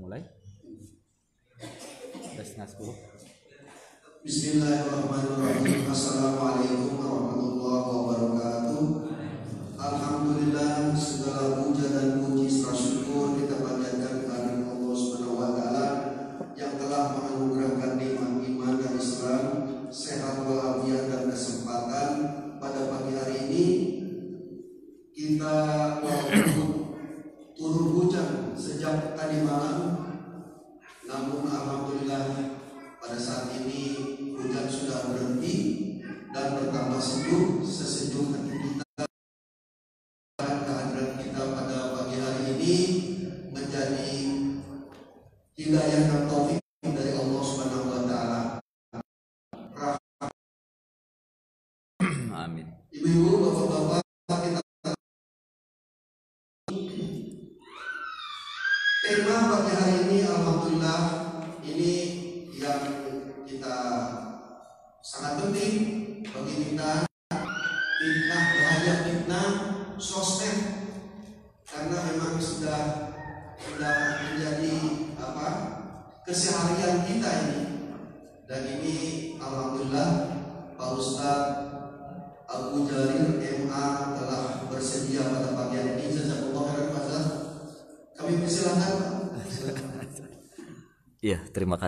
mulai. Setengah sepuluh. Bismillahirrahmanirrahim. Assalamualaikum dan bertambah sejuk sesejuk hati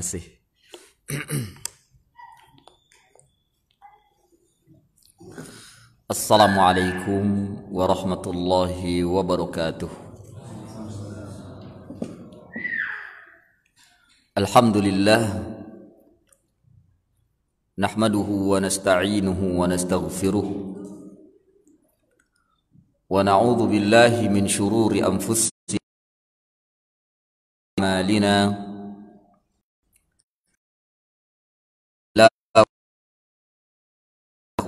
kasih Assalamualaikum warahmatullahi wabarakatuh Alhamdulillah Nahmaduhu wa nasta'inuhu wa nastaghfiruh Wa na'udhu billahi min syururi anfusina أعمالنا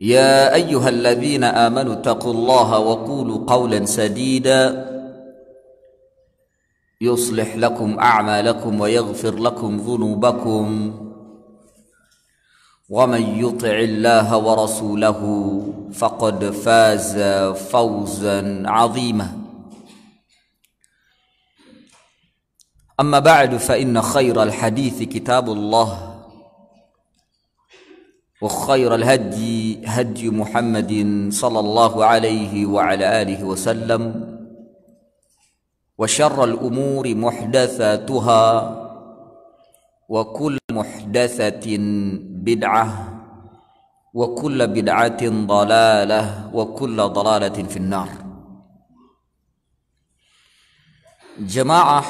يا أيها الذين آمنوا اتقوا الله وقولوا قولا سديدا يصلح لكم أعمالكم ويغفر لكم ذنوبكم ومن يطع الله ورسوله فقد فاز فوزا عظيما. أما بعد فإن خير الحديث كتاب الله. وخير الهدي هدي محمد صلى الله عليه وعلى آله وسلم. وشر الأمور محدثاتها وكل محدثة بدعة وكل بدعة ضلالة وكل ضلالة في النار. جماعة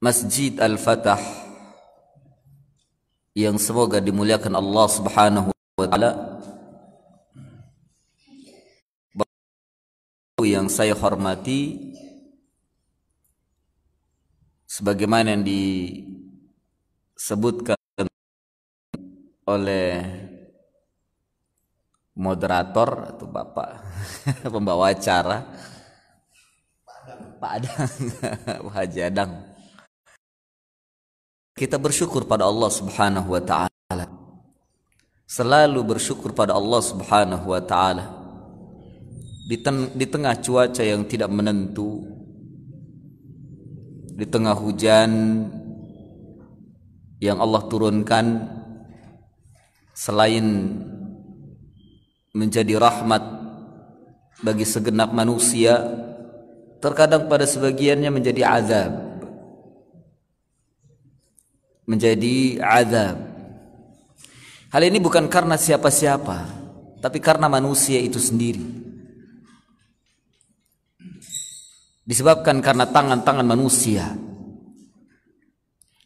Masjid Al-Fatah yang semoga dimuliakan Allah Subhanahu wa taala. Yang saya hormati sebagaimana yang disebutkan oleh moderator atau bapak pembawa acara Pak Adang. Pak Haji Adang kita bersyukur pada Allah Subhanahu wa taala. Selalu bersyukur pada Allah Subhanahu wa taala. Di, di tengah cuaca yang tidak menentu di tengah hujan yang Allah turunkan selain menjadi rahmat bagi segenap manusia terkadang pada sebagiannya menjadi azab menjadi azab. Hal ini bukan karena siapa-siapa, tapi karena manusia itu sendiri. Disebabkan karena tangan-tangan manusia.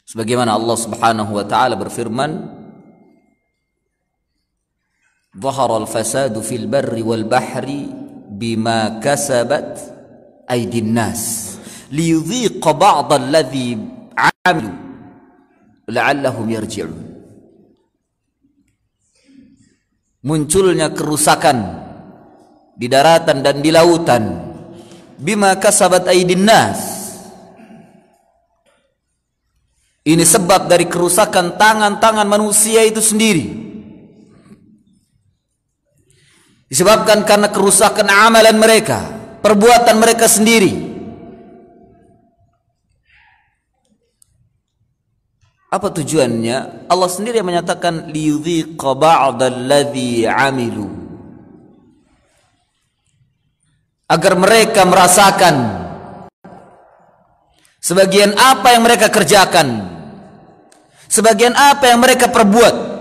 Sebagaimana Allah Subhanahu wa taala berfirman, "Dhahara al-fasadu fil barri wal bahri bima kasabat aydin nas liyudhiqa ba'dalladhi 'amilu la'allahum yarji'un. Munculnya kerusakan di daratan dan di lautan. Bima kasabat aidin nas. Ini sebab dari kerusakan tangan-tangan manusia itu sendiri. Disebabkan karena kerusakan amalan mereka perbuatan mereka sendiri. Apa tujuannya? Allah sendiri yang menyatakan liyudhiqa ba'dalladzi amilu. Agar mereka merasakan sebagian apa yang mereka kerjakan. Sebagian apa yang mereka perbuat.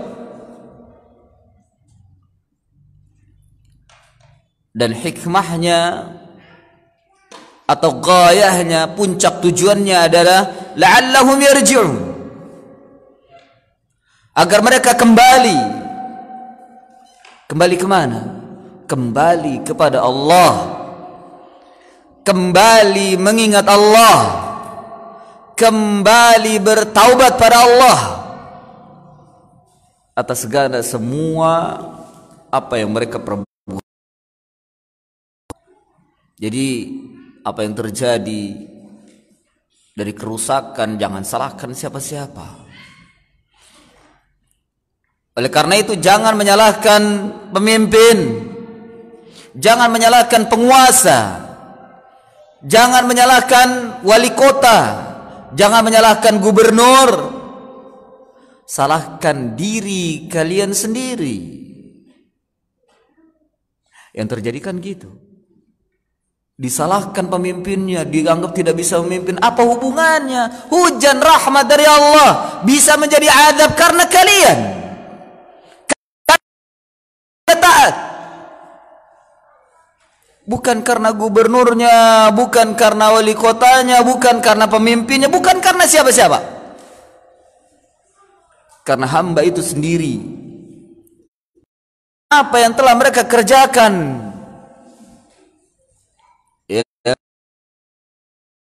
Dan hikmahnya atau gayahnya puncak tujuannya adalah la'allahum yarji'un agar mereka kembali. Kembali ke mana kembali kepada Allah. Kembali mengingat Allah. Kembali bertaubat pada Allah. Atas segala semua apa yang mereka perbuat. Jadi apa yang terjadi dari kerusakan jangan salahkan siapa-siapa oleh karena itu jangan menyalahkan pemimpin. Jangan menyalahkan penguasa. Jangan menyalahkan wali kota. Jangan menyalahkan gubernur. Salahkan diri kalian sendiri. Yang terjadi kan gitu. Disalahkan pemimpinnya, dianggap tidak bisa memimpin. Apa hubungannya? Hujan rahmat dari Allah bisa menjadi adab karena kalian taat. Bukan karena gubernurnya, bukan karena wali kotanya, bukan karena pemimpinnya, bukan karena siapa-siapa. Karena hamba itu sendiri. Apa yang telah mereka kerjakan? Ya,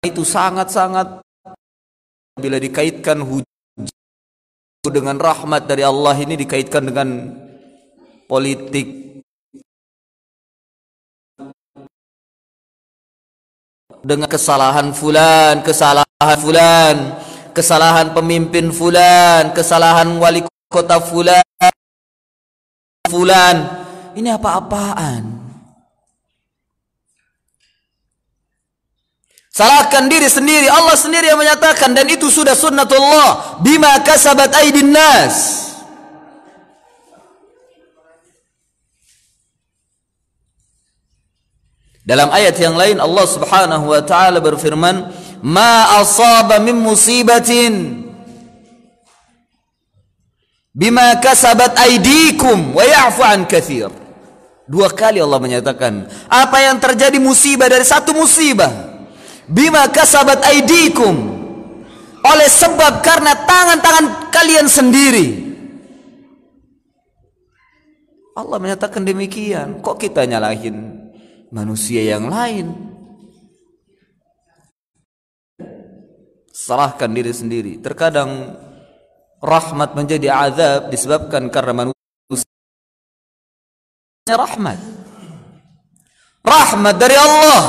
itu sangat-sangat bila dikaitkan hujan dengan rahmat dari Allah ini dikaitkan dengan politik dengan kesalahan fulan, kesalahan fulan, kesalahan pemimpin fulan, kesalahan wali kota fulan, fulan. Ini apa-apaan? Salahkan diri sendiri. Allah sendiri yang menyatakan dan itu sudah sunnatullah bima kasabat aidin nas. Dalam ayat yang lain Allah Subhanahu wa taala berfirman, "Ma asaba min musibatin bima kasabat aydikum wa ya'fu an katsir." Dua kali Allah menyatakan, apa yang terjadi musibah dari satu musibah bima kasabat aydikum oleh sebab karena tangan-tangan kalian sendiri. Allah menyatakan demikian. Kok kita nyalahin manusia yang lain. Salahkan diri sendiri. Terkadang rahmat menjadi azab disebabkan karena manusia rahmat. Rahmat dari Allah.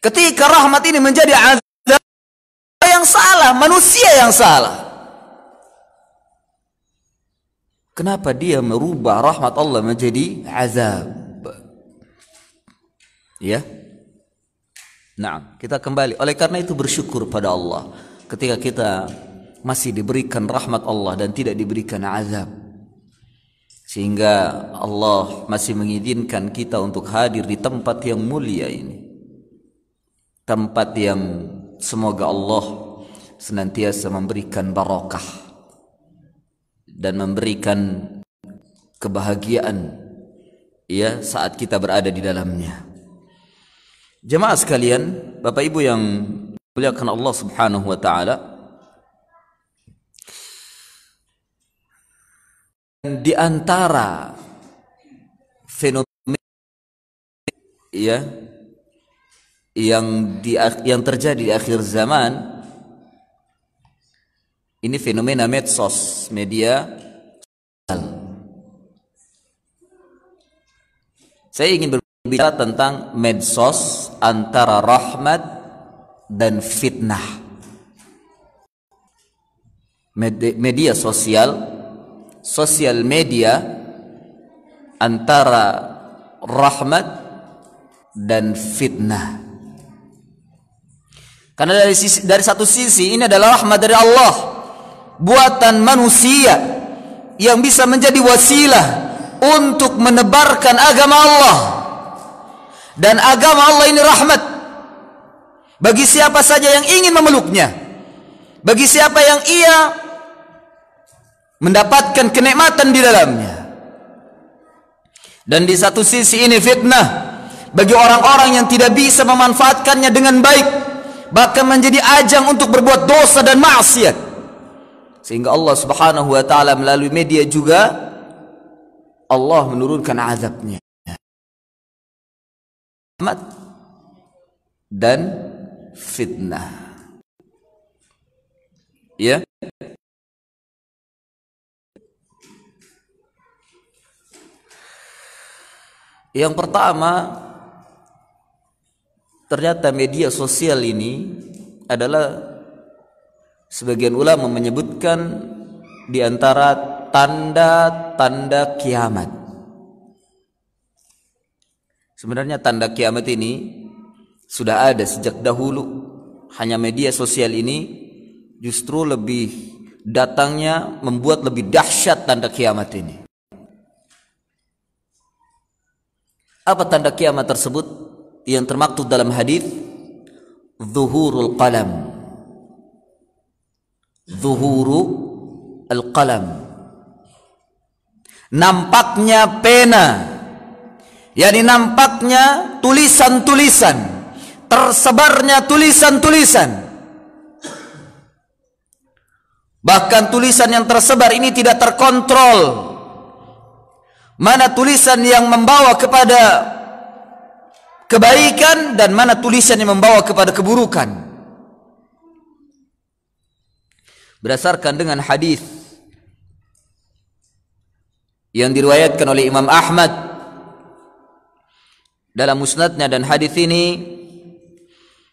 Ketika rahmat ini menjadi azab yang salah, manusia yang salah. Kenapa dia merubah rahmat Allah menjadi azab? Ya. Nah, kita kembali. Oleh karena itu bersyukur pada Allah ketika kita masih diberikan rahmat Allah dan tidak diberikan azab. Sehingga Allah masih mengizinkan kita untuk hadir di tempat yang mulia ini. Tempat yang semoga Allah senantiasa memberikan barokah dan memberikan kebahagiaan ya saat kita berada di dalamnya. Jemaah sekalian, Bapak Ibu yang muliakan Allah Subhanahu wa taala, di antara fenomena ya yang di yang terjadi di akhir zaman ini fenomena medsos media saya ingin berbicara tentang medsos antara rahmat dan fitnah media sosial sosial media antara rahmat dan fitnah karena dari sisi, dari satu sisi ini adalah rahmat dari Allah, buatan manusia yang bisa menjadi wasilah untuk menebarkan agama Allah. Dan agama Allah ini rahmat bagi siapa saja yang ingin memeluknya. Bagi siapa yang ia mendapatkan kenikmatan di dalamnya. Dan di satu sisi ini fitnah bagi orang-orang yang tidak bisa memanfaatkannya dengan baik bahkan menjadi ajang untuk berbuat dosa dan maksiat sehingga Allah Subhanahu wa taala melalui media juga Allah menurunkan azabnya dan fitnah ya yang pertama ternyata media sosial ini adalah sebagian ulama menyebutkan di antara tanda-tanda kiamat. Sebenarnya tanda kiamat ini sudah ada sejak dahulu. Hanya media sosial ini justru lebih datangnya membuat lebih dahsyat tanda kiamat ini. Apa tanda kiamat tersebut? yang termaktub dalam hadis zuhurul qalam zuhuru al-qalam nampaknya pena yakni nampaknya tulisan-tulisan tersebarnya tulisan-tulisan bahkan tulisan yang tersebar ini tidak terkontrol mana tulisan yang membawa kepada kebaikan dan mana tulisan yang membawa kepada keburukan. Berdasarkan dengan hadis yang diriwayatkan oleh Imam Ahmad dalam musnadnya dan hadis ini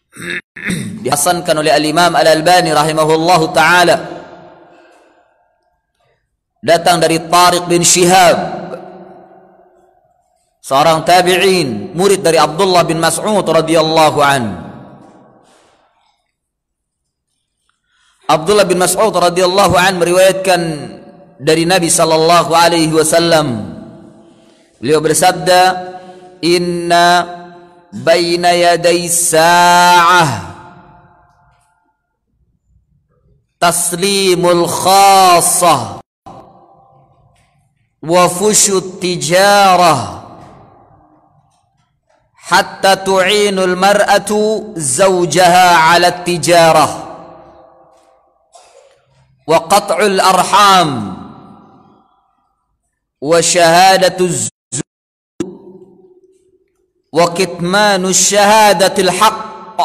dihasankan oleh Al-Imam Al-Albani rahimahullahu taala. Datang dari Tariq bin Shihab seorang tabi'in murid dari Abdullah bin Mas'ud radhiyallahu an. Abdullah bin Mas'ud radhiyallahu an meriwayatkan dari Nabi sallallahu alaihi wasallam. Beliau bersabda inna baina yaday sa'ah taslimul khassah wa fushut tijarah hatta tu'inul mar'atu zawjaha 'ala tijarah wa qat'ul arham wa kitmanu syahadatil haqq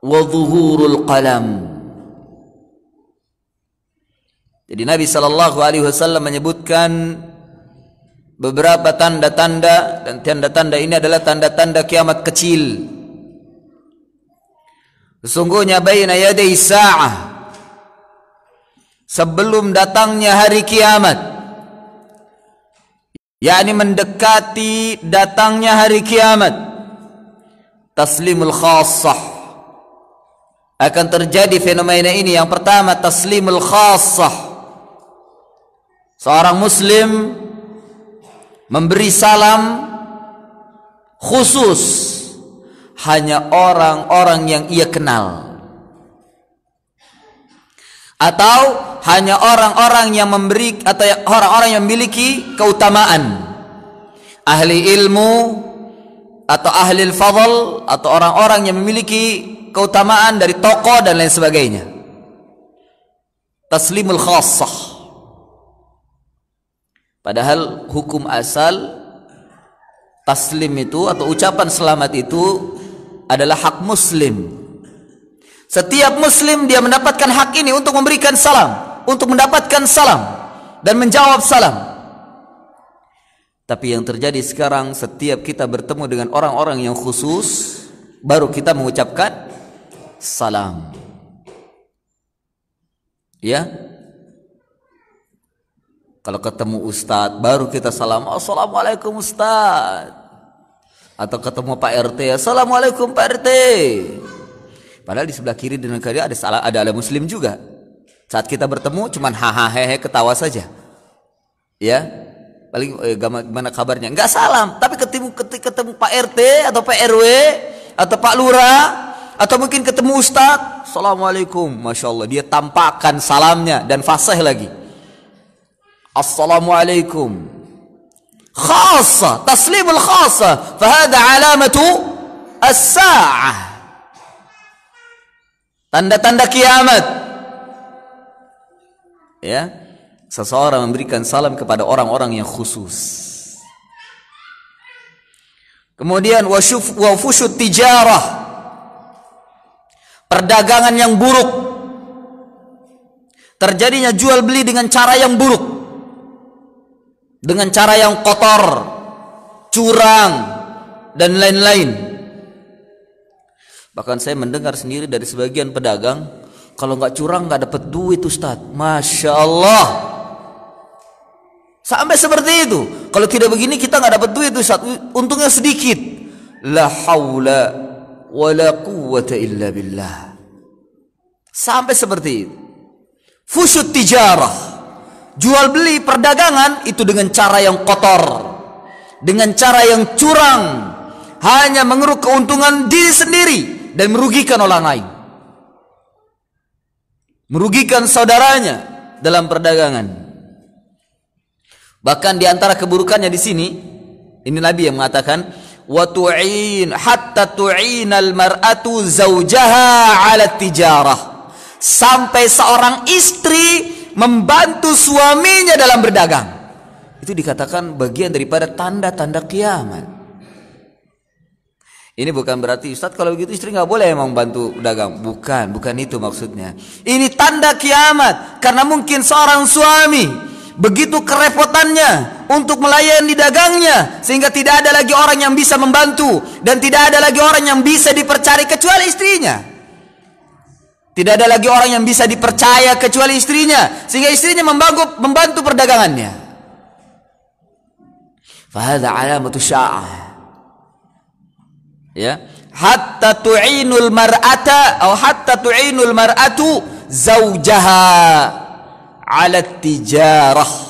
wa zuhurul qalam Jadi Nabi sallallahu alaihi wasallam menyebutkan beberapa tanda-tanda dan tanda-tanda ini adalah tanda-tanda kiamat kecil. Sesungguhnya baina yaday sa'ah sebelum datangnya hari kiamat yakni mendekati datangnya hari kiamat. Taslimul khassah. Akan terjadi fenomena ini. Yang pertama taslimul khassah. Seorang muslim memberi salam khusus hanya orang-orang yang ia kenal atau hanya orang-orang yang memberi atau orang-orang yang memiliki keutamaan. Ahli ilmu atau ahli fadl atau orang-orang yang memiliki keutamaan dari tokoh dan lain sebagainya. Taslimul khassah. Padahal hukum asal taslim itu atau ucapan selamat itu adalah hak muslim setiap muslim dia mendapatkan hak ini untuk memberikan salam, untuk mendapatkan salam dan menjawab salam. Tapi yang terjadi sekarang setiap kita bertemu dengan orang-orang yang khusus baru kita mengucapkan salam. Ya. Kalau ketemu ustadz baru kita salam, Assalamualaikum ustadz. Atau ketemu Pak RT, Assalamualaikum Pak RT. Padahal di sebelah kiri dan kiri ada salah ada ada muslim juga. Saat kita bertemu cuman hahaha hehe ketawa saja. Ya. Paling eh, gimana kabarnya? Enggak salam, tapi ketemu ketemu Pak RT atau Pak RW atau Pak Lurah atau mungkin ketemu Ustaz. Assalamualaikum. Masya Allah. Dia tampakkan salamnya dan fasih lagi. Assalamualaikum. Khasa. Taslimul khasa. Fahada alamatu as-sa'ah. Tanda-tanda kiamat. Ya. Seseorang memberikan salam kepada orang-orang yang khusus. Kemudian wasyuf wa tijarah. Perdagangan yang buruk. Terjadinya jual beli dengan cara yang buruk. Dengan cara yang kotor, curang dan lain-lain. Bahkan saya mendengar sendiri dari sebagian pedagang, kalau nggak curang nggak dapat duit Ustaz. Masya Allah. Sampai seperti itu. Kalau tidak begini kita nggak dapat duit Ustaz. Untungnya sedikit. La haula wa la quwwata illa billah. Sampai seperti itu. Fusyut tijarah. Jual beli perdagangan itu dengan cara yang kotor. Dengan cara yang curang. Hanya mengeruk keuntungan diri sendiri dan merugikan orang lain. Merugikan saudaranya dalam perdagangan. Bahkan di antara keburukannya di sini, ini Nabi yang mengatakan, wa tu'in hatta tu'inal mar'atu zaujaha 'ala tijarah. Sampai seorang istri membantu suaminya dalam berdagang. Itu dikatakan bagian daripada tanda-tanda kiamat. Ini bukan berarti Ustaz kalau begitu istri nggak boleh emang bantu dagang. Bukan, bukan itu maksudnya. Ini tanda kiamat karena mungkin seorang suami begitu kerepotannya untuk melayani dagangnya sehingga tidak ada lagi orang yang bisa membantu dan tidak ada lagi orang yang bisa dipercaya kecuali istrinya. Tidak ada lagi orang yang bisa dipercaya kecuali istrinya sehingga istrinya membantu membantu perdagangannya. Fahada alamatu sya'ah ya. Hatta tu'inul mar'ata atau hatta tu'inul mar'atu zaujaha ala tijarah.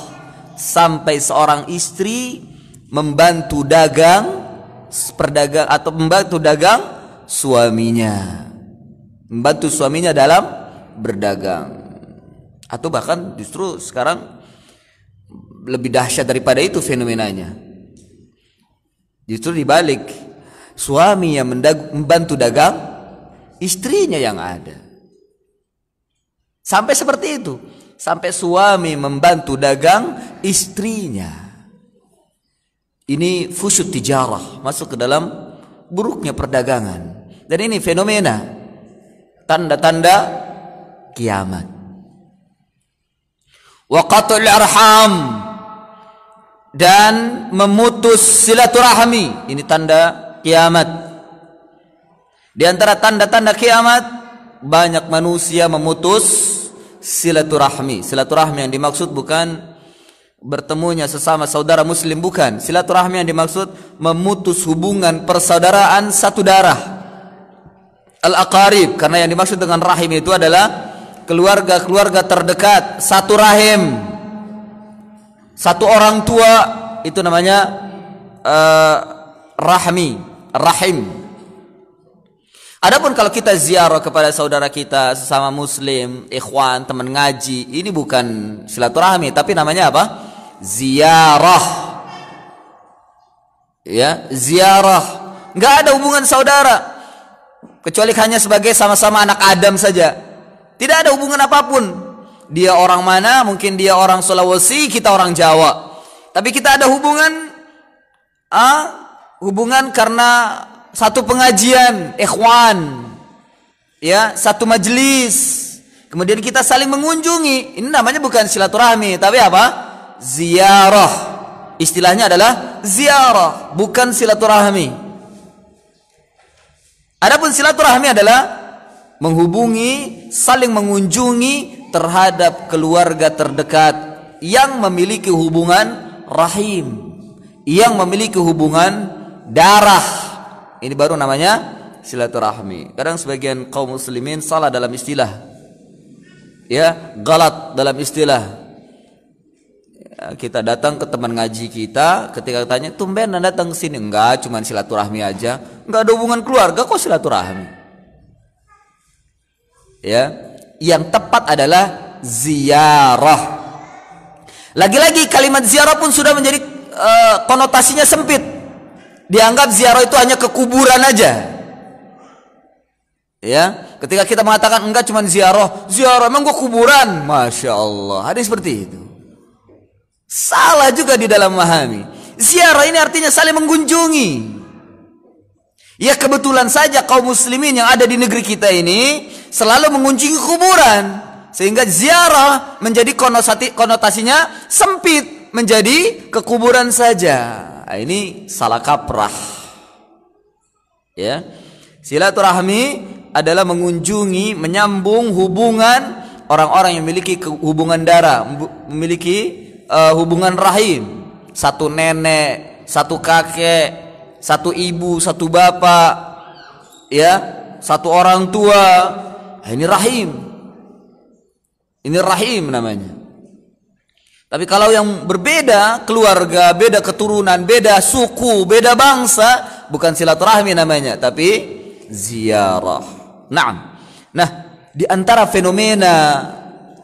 Sampai seorang istri membantu dagang perdagang atau membantu dagang suaminya. Membantu suaminya dalam berdagang. Atau bahkan justru sekarang lebih dahsyat daripada itu fenomenanya. Justru dibalik suami yang membantu dagang istrinya yang ada. Sampai seperti itu. Sampai suami membantu dagang istrinya. Ini fusyut tijarah masuk ke dalam buruknya perdagangan. Dan ini fenomena tanda-tanda kiamat. Wa arham dan memutus silaturahmi. Ini tanda kiamat. Di antara tanda-tanda kiamat banyak manusia memutus silaturahmi. Silaturahmi yang dimaksud bukan bertemunya sesama saudara muslim bukan. Silaturahmi yang dimaksud memutus hubungan persaudaraan satu darah. Al-aqarib karena yang dimaksud dengan rahim itu adalah keluarga-keluarga terdekat, satu rahim. Satu orang tua itu namanya uh, rahmi rahim Adapun kalau kita ziarah kepada saudara kita sesama muslim, ikhwan, teman ngaji, ini bukan silaturahmi tapi namanya apa? Ziarah. Ya, ziarah. Enggak ada hubungan saudara kecuali hanya sebagai sama-sama anak Adam saja. Tidak ada hubungan apa pun. Dia orang mana? Mungkin dia orang Sulawesi, kita orang Jawa. Tapi kita ada hubungan ah, hubungan karena satu pengajian, ikhwan, ya, satu majelis. Kemudian kita saling mengunjungi. Ini namanya bukan silaturahmi, tapi apa? Ziarah. Istilahnya adalah ziarah, bukan silaturahmi. Adapun silaturahmi adalah menghubungi, saling mengunjungi terhadap keluarga terdekat yang memiliki hubungan rahim, yang memiliki hubungan darah ini baru namanya silaturahmi. Kadang sebagian kaum muslimin salah dalam istilah. Ya, galat dalam istilah. Ya, kita datang ke teman ngaji kita, ketika tanya, "Tumben Anda datang ke sini?" Enggak, cuma silaturahmi aja. Enggak ada hubungan keluarga kok silaturahmi. Ya, yang tepat adalah ziarah. Lagi-lagi kalimat ziarah pun sudah menjadi uh, konotasinya sempit dianggap ziarah itu hanya ke kuburan aja. Ya, ketika kita mengatakan enggak cuma ziarah, ziarah emang gua kuburan, masya Allah. Ada seperti itu. Salah juga di dalam memahami. Ziarah ini artinya saling mengunjungi. Ya kebetulan saja kaum muslimin yang ada di negeri kita ini selalu mengunjungi kuburan. Sehingga ziarah menjadi konotasinya sempit. Menjadi kekuburan saja. Nah, ini salah kaprah. Ya. Silaturahmi adalah mengunjungi, menyambung hubungan orang-orang yang memiliki hubungan darah, memiliki uh, hubungan rahim. Satu nenek, satu kakek, satu ibu, satu bapak, ya, satu orang tua. Nah, ini rahim. Ini rahim namanya. Tapi kalau yang berbeda keluarga, beda keturunan, beda suku, beda bangsa, bukan silaturahmi namanya, tapi ziarah. Nah, nah di antara fenomena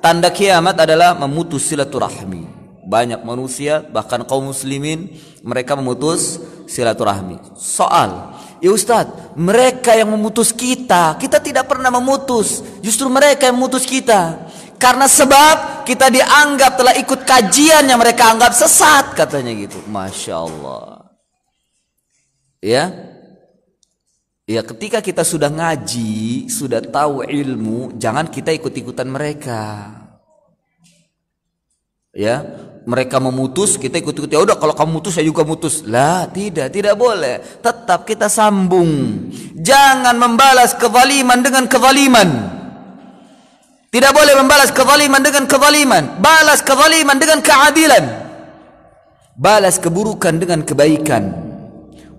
tanda kiamat adalah memutus silaturahmi. Banyak manusia, bahkan kaum muslimin, mereka memutus silaturahmi. Soal, ya Ustadz, mereka yang memutus kita, kita tidak pernah memutus. Justru mereka yang memutus kita. Karena sebab kita dianggap telah ikut kajian yang mereka anggap sesat katanya gitu. Masya Allah. Ya. Ya ketika kita sudah ngaji, sudah tahu ilmu, jangan kita ikut-ikutan mereka. Ya, mereka memutus, kita ikut-ikut. Ya udah kalau kamu mutus saya juga mutus. Lah, tidak, tidak boleh. Tetap kita sambung. Jangan membalas kezaliman dengan kezaliman. Tidak boleh membalas kezaliman dengan kezaliman. Balas kezaliman dengan keadilan. Balas keburukan dengan kebaikan.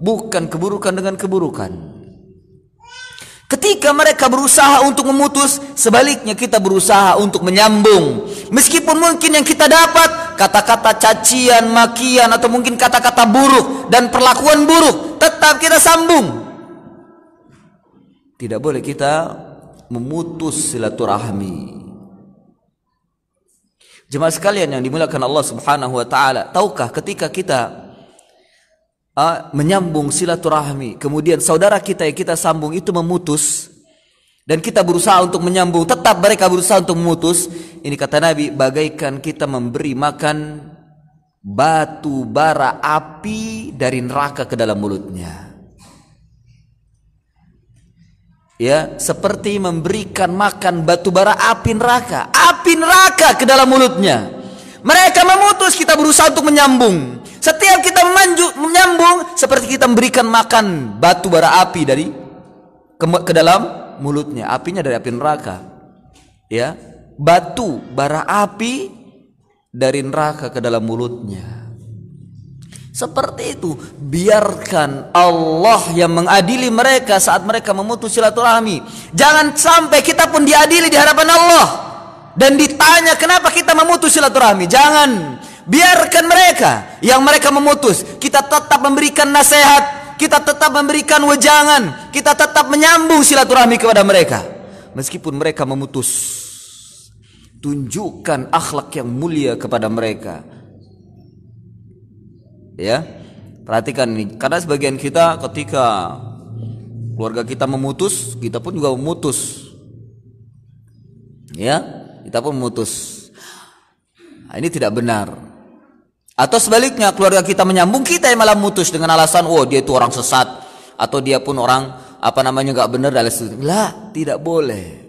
Bukan keburukan dengan keburukan. Ketika mereka berusaha untuk memutus, sebaliknya kita berusaha untuk menyambung. Meskipun mungkin yang kita dapat kata-kata cacian, makian atau mungkin kata-kata buruk dan perlakuan buruk, tetap kita sambung. Tidak boleh kita memutus silaturahmi. Jemaah sekalian yang dimuliakan Allah Subhanahu wa taala, tahukah ketika kita uh, menyambung silaturahmi, kemudian saudara kita yang kita sambung itu memutus dan kita berusaha untuk menyambung, tetap mereka berusaha untuk memutus. Ini kata Nabi, bagaikan kita memberi makan batu bara api dari neraka ke dalam mulutnya. Ya seperti memberikan makan batu bara api neraka. Api neraka ke dalam mulutnya. Mereka memutus kita berusaha untuk menyambung. Setiap kita memanju, menyambung seperti kita memberikan makan batu bara api dari ke, ke dalam mulutnya. Apinya dari api neraka. Ya batu bara api dari neraka ke dalam mulutnya seperti itu. Biarkan Allah yang mengadili mereka saat mereka memutus silaturahmi. Jangan sampai kita pun diadili di hadapan Allah. Dan ditanya kenapa kita memutus silaturahmi. Jangan. Biarkan mereka yang mereka memutus. Kita tetap memberikan nasihat. kita tetap memberikan wejangan, kita tetap menyambung silaturahmi kepada mereka. Meskipun mereka memutus. Tunjukkan akhlak yang mulia kepada mereka. Ya. Perhatikan ini, karena sebagian kita ketika keluarga kita memutus, kita pun juga memutus. Ya, kita pun memutus. Nah, ini tidak benar. Atau sebaliknya keluarga kita menyambung, kita yang malah memutus dengan alasan, oh dia itu orang sesat, atau dia pun orang apa namanya nggak benar dan lain Lah, tidak boleh.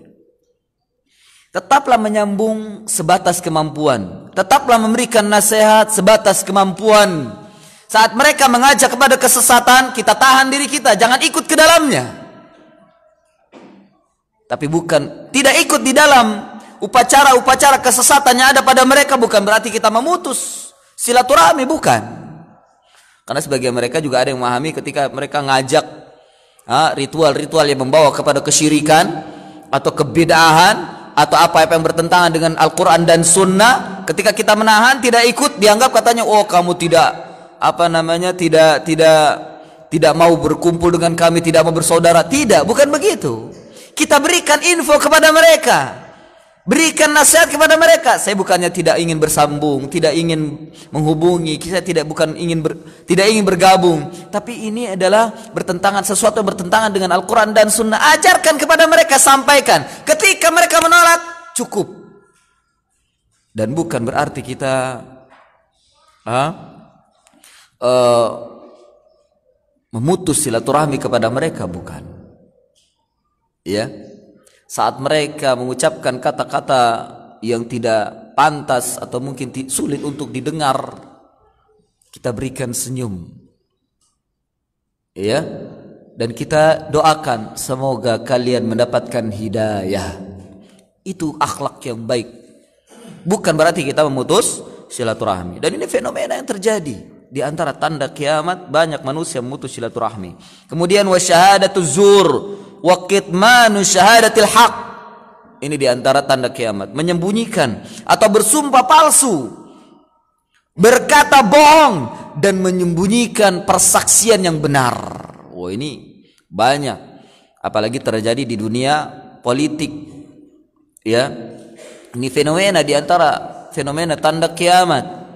Tetaplah menyambung sebatas kemampuan. Tetaplah memberikan nasihat sebatas kemampuan. Saat mereka mengajak kepada kesesatan, kita tahan diri kita, jangan ikut ke dalamnya. Tapi bukan tidak ikut di dalam upacara-upacara kesesatan yang ada pada mereka bukan berarti kita memutus silaturahmi bukan. Karena sebagian mereka juga ada yang memahami ketika mereka ngajak ritual-ritual yang membawa kepada kesyirikan atau kebedahan atau apa-apa yang bertentangan dengan Al-Quran dan Sunnah ketika kita menahan tidak ikut dianggap katanya oh kamu tidak apa namanya tidak tidak tidak mau berkumpul dengan kami, tidak mau bersaudara. Tidak, bukan begitu. Kita berikan info kepada mereka. Berikan nasihat kepada mereka. Saya bukannya tidak ingin bersambung, tidak ingin menghubungi, kita tidak bukan ingin ber, tidak ingin bergabung, tapi ini adalah bertentangan sesuatu yang bertentangan dengan Al-Qur'an dan Sunnah. Ajarkan kepada mereka, sampaikan. Ketika mereka menolak, cukup. Dan bukan berarti kita ah, uh, memutus silaturahmi kepada mereka bukan? Ya. Saat mereka mengucapkan kata-kata yang tidak pantas atau mungkin sulit untuk didengar kita berikan senyum. Ya. Dan kita doakan semoga kalian mendapatkan hidayah. Itu akhlak yang baik. Bukan berarti kita memutus silaturahmi. Dan ini fenomena yang terjadi di antara tanda kiamat banyak manusia memutus silaturahmi. Kemudian wa syahadatu zur wa kitmanu syahadatil haq. Ini di antara tanda kiamat, menyembunyikan atau bersumpah palsu. Berkata bohong dan menyembunyikan persaksian yang benar. Wah, ini banyak apalagi terjadi di dunia politik. Ya. Ini fenomena di antara fenomena tanda kiamat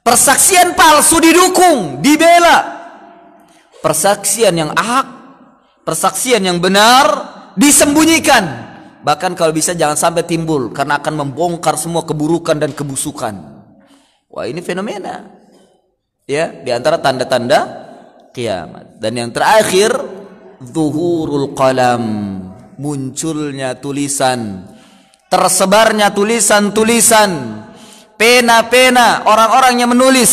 Persaksian palsu didukung, dibela. Persaksian yang hak, persaksian yang benar disembunyikan. Bahkan kalau bisa jangan sampai timbul karena akan membongkar semua keburukan dan kebusukan. Wah, ini fenomena. Ya, di antara tanda-tanda kiamat. Dan yang terakhir, zuhurul qalam, munculnya tulisan, tersebarnya tulisan-tulisan pena-pena orang-orang yang menulis.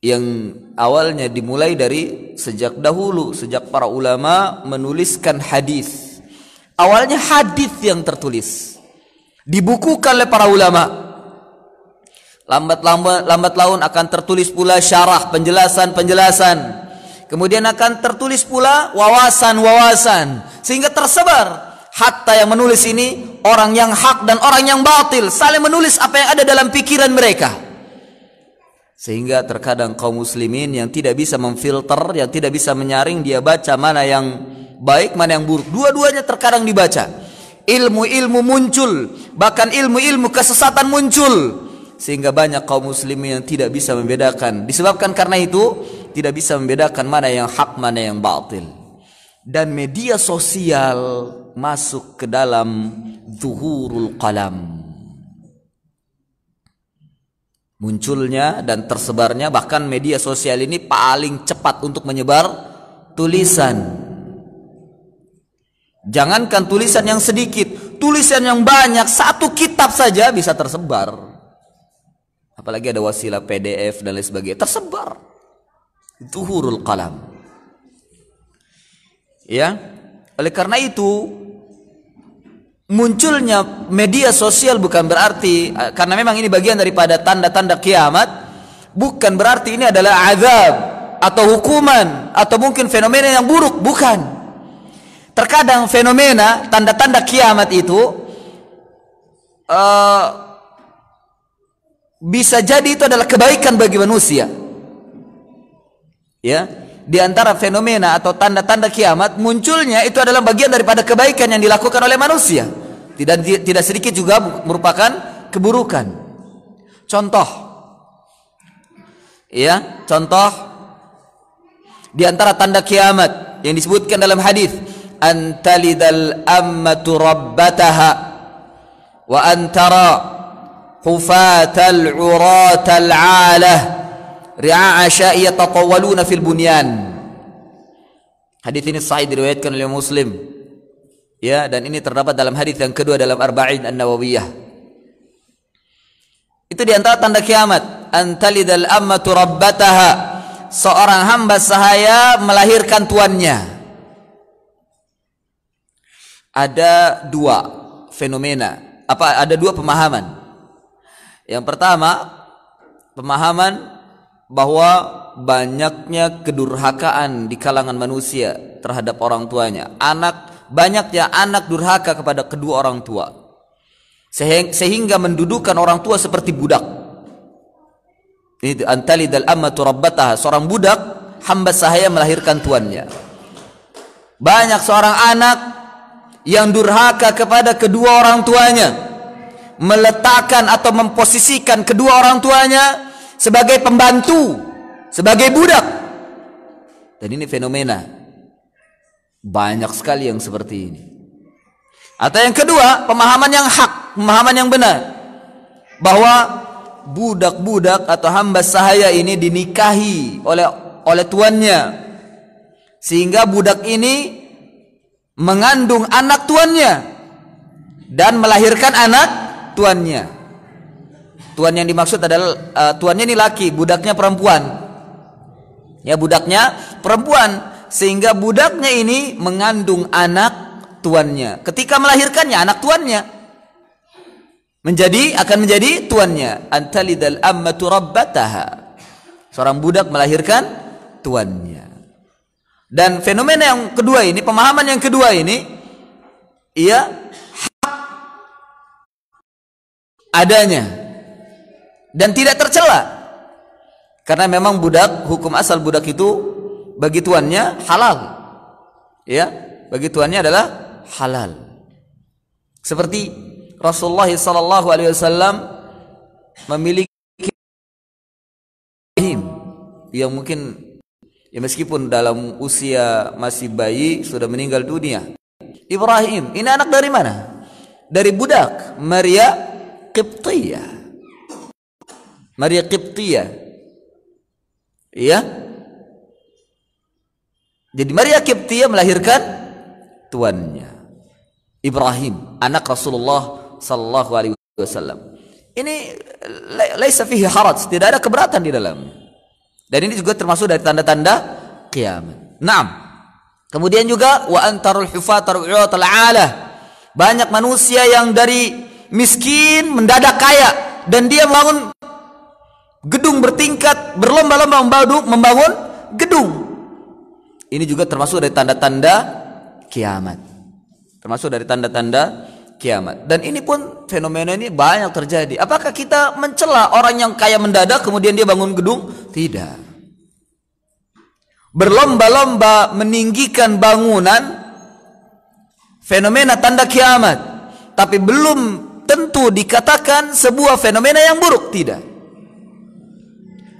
Yang awalnya dimulai dari sejak dahulu sejak para ulama menuliskan hadis. Awalnya hadis yang tertulis. Dibukukan oleh para ulama. Lambat lambat lambat laun akan tertulis pula syarah penjelasan-penjelasan kemudian akan tertulis pula wawasan-wawasan. Sehingga tersebar hatta yang menulis ini orang yang hak dan orang yang batil saling menulis apa yang ada dalam pikiran mereka. Sehingga terkadang kaum muslimin yang tidak bisa memfilter yang tidak bisa menyaring dia baca mana yang baik mana yang buruk. Dua-duanya terkadang dibaca. Ilmu-ilmu muncul bahkan ilmu-ilmu kesesatan muncul. Sehingga banyak kaum muslimin yang tidak bisa membedakan. Disebabkan karena itu tidak bisa membedakan mana yang hak mana yang batil. Dan media sosial masuk ke dalam zuhurul qalam. Munculnya dan tersebarnya bahkan media sosial ini paling cepat untuk menyebar tulisan. Jangankan tulisan yang sedikit tulisan yang banyak satu kitab saja bisa tersebar. Apalagi ada wasilah PDF dan lain sebagainya tersebar. Zuhurul qalam. Ya oleh karena itu munculnya media sosial bukan berarti eh, karena memang ini bagian daripada tanda-tanda kiamat bukan berarti ini adalah azab atau hukuman atau mungkin fenomena yang buruk bukan terkadang fenomena tanda-tanda kiamat itu uh, bisa jadi itu adalah kebaikan bagi manusia Ya, di antara fenomena atau tanda-tanda kiamat munculnya itu adalah bagian daripada kebaikan yang dilakukan oleh manusia. Tidak tidak sedikit juga merupakan keburukan. Contoh. Ya, contoh di antara tanda kiamat yang disebutkan dalam hadis antalidal ammatu rabbataha wa antara hufatal uratal alah ri'a asya'i yatatawaluna fil bunyan. Hadis ini sahih diriwayatkan oleh Muslim ya dan ini terdapat dalam hadis yang kedua dalam Arba'in An-Nawawiyah. Itu di antara tanda kiamat. Antalidal ammatu rabbataha. Seorang hamba sahaya melahirkan tuannya. Ada dua fenomena. Apa ada dua pemahaman. Yang pertama pemahaman bahwa banyaknya kedurhakaan di kalangan manusia terhadap orang tuanya. Anak banyaknya anak durhaka kepada kedua orang tua. Sehingga mendudukan orang tua seperti budak. Antali dal ammatu rabbataha seorang budak hamba sahaya melahirkan tuannya. Banyak seorang anak yang durhaka kepada kedua orang tuanya meletakkan atau memposisikan kedua orang tuanya sebagai pembantu sebagai budak. Dan ini fenomena banyak sekali yang seperti ini atau yang kedua pemahaman yang hak pemahaman yang benar bahwa budak-budak atau hamba sahaya ini dinikahi oleh oleh tuannya sehingga budak ini mengandung anak tuannya dan melahirkan anak tuannya. Tuan yang dimaksud adalah uh, tuannya ini laki, budaknya perempuan. Ya, budaknya perempuan sehingga budaknya ini mengandung anak tuannya. Ketika melahirkannya anak tuannya menjadi akan menjadi tuannya. Antalidal ammatu rabbataha. Seorang budak melahirkan tuannya. Dan fenomena yang kedua ini, pemahaman yang kedua ini, ia hak adanya dan tidak tercela. Karena memang budak, hukum asal budak itu bagi tuannya halal. Ya, bagi tuannya adalah halal. Seperti Rasulullah sallallahu alaihi wasallam memiliki yang mungkin Ya meskipun dalam usia masih bayi sudah meninggal dunia. Ibrahim, ini anak dari mana? Dari budak Maria Qibtiyah. Maria Qibtiyah. Iya? Jadi Maria Qibtiyah melahirkan tuannya. Ibrahim, anak Rasulullah sallallahu alaihi wasallam. Ini laisa fihi haraj, tidak ada keberatan di dalamnya. Dan ini juga termasuk dari tanda-tanda kiamat. Naam. Kemudian juga wa antarul hufatar alah. Banyak manusia yang dari miskin mendadak kaya dan dia membangun gedung bertingkat berlomba-lomba membangun gedung. Ini juga termasuk dari tanda-tanda kiamat. Termasuk dari tanda-tanda kiamat. Dan ini pun fenomena ini banyak terjadi. Apakah kita mencela orang yang kaya mendadak kemudian dia bangun gedung? Tidak. Berlomba-lomba meninggikan bangunan fenomena tanda kiamat, tapi belum tentu dikatakan sebuah fenomena yang buruk, tidak.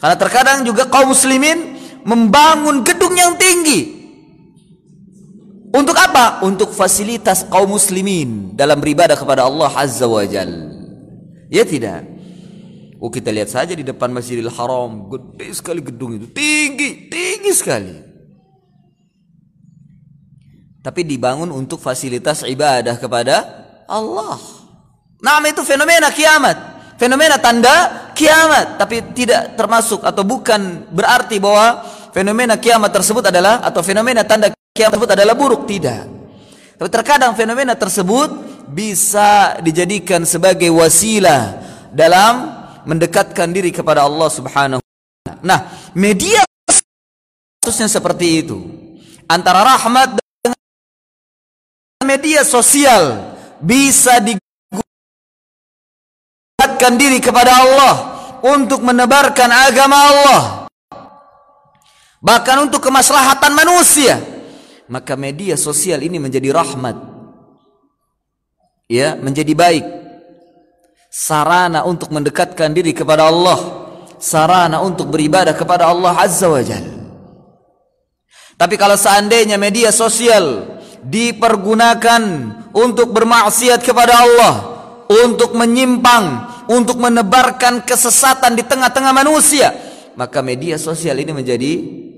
Karena terkadang juga kaum muslimin membangun gedung yang tinggi untuk apa? Untuk fasilitas kaum muslimin dalam beribadah kepada Allah Azza wa Jal. Ya tidak? Oh kita lihat saja di depan Masjidil Haram, gede sekali gedung itu, tinggi, tinggi sekali. Tapi dibangun untuk fasilitas ibadah kepada Allah. Nah itu fenomena kiamat, fenomena tanda kiamat, tapi tidak termasuk atau bukan berarti bahwa fenomena kiamat tersebut adalah atau fenomena tanda kiamat tersebut adalah buruk? Tidak. Tapi terkadang fenomena tersebut bisa dijadikan sebagai wasilah dalam mendekatkan diri kepada Allah Subhanahu Nah, media khususnya seperti itu. Antara rahmat dengan media sosial bisa digunakan diri kepada Allah untuk menebarkan agama Allah bahkan untuk kemaslahatan manusia maka media sosial ini menjadi rahmat. Ya menjadi baik. Sarana untuk mendekatkan diri kepada Allah. Sarana untuk beribadah kepada Allah azza wajalla tapi kalau seandainya media sosial dipergunakan untuk bermaksiat kepada Allah untuk menyimpang untuk menebarkan kesesatan di tengah-tengah manusia maka media sosial ini menjadi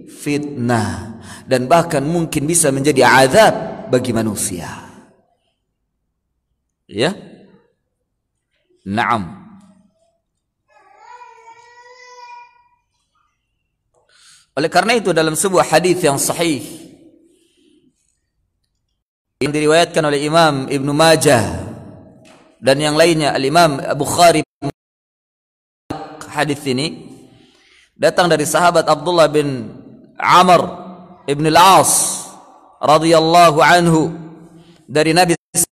fitnah dan bahkan mungkin bisa menjadi azab bagi manusia. Ya? Naam. Oleh karena itu dalam sebuah hadis yang sahih yang diriwayatkan oleh Imam Ibn Majah dan yang lainnya Al-Imam Abu Bukhari hadis ini datang dari sahabat Abdullah bin عمر بن العاص رضي الله عنه. دار النبي صلى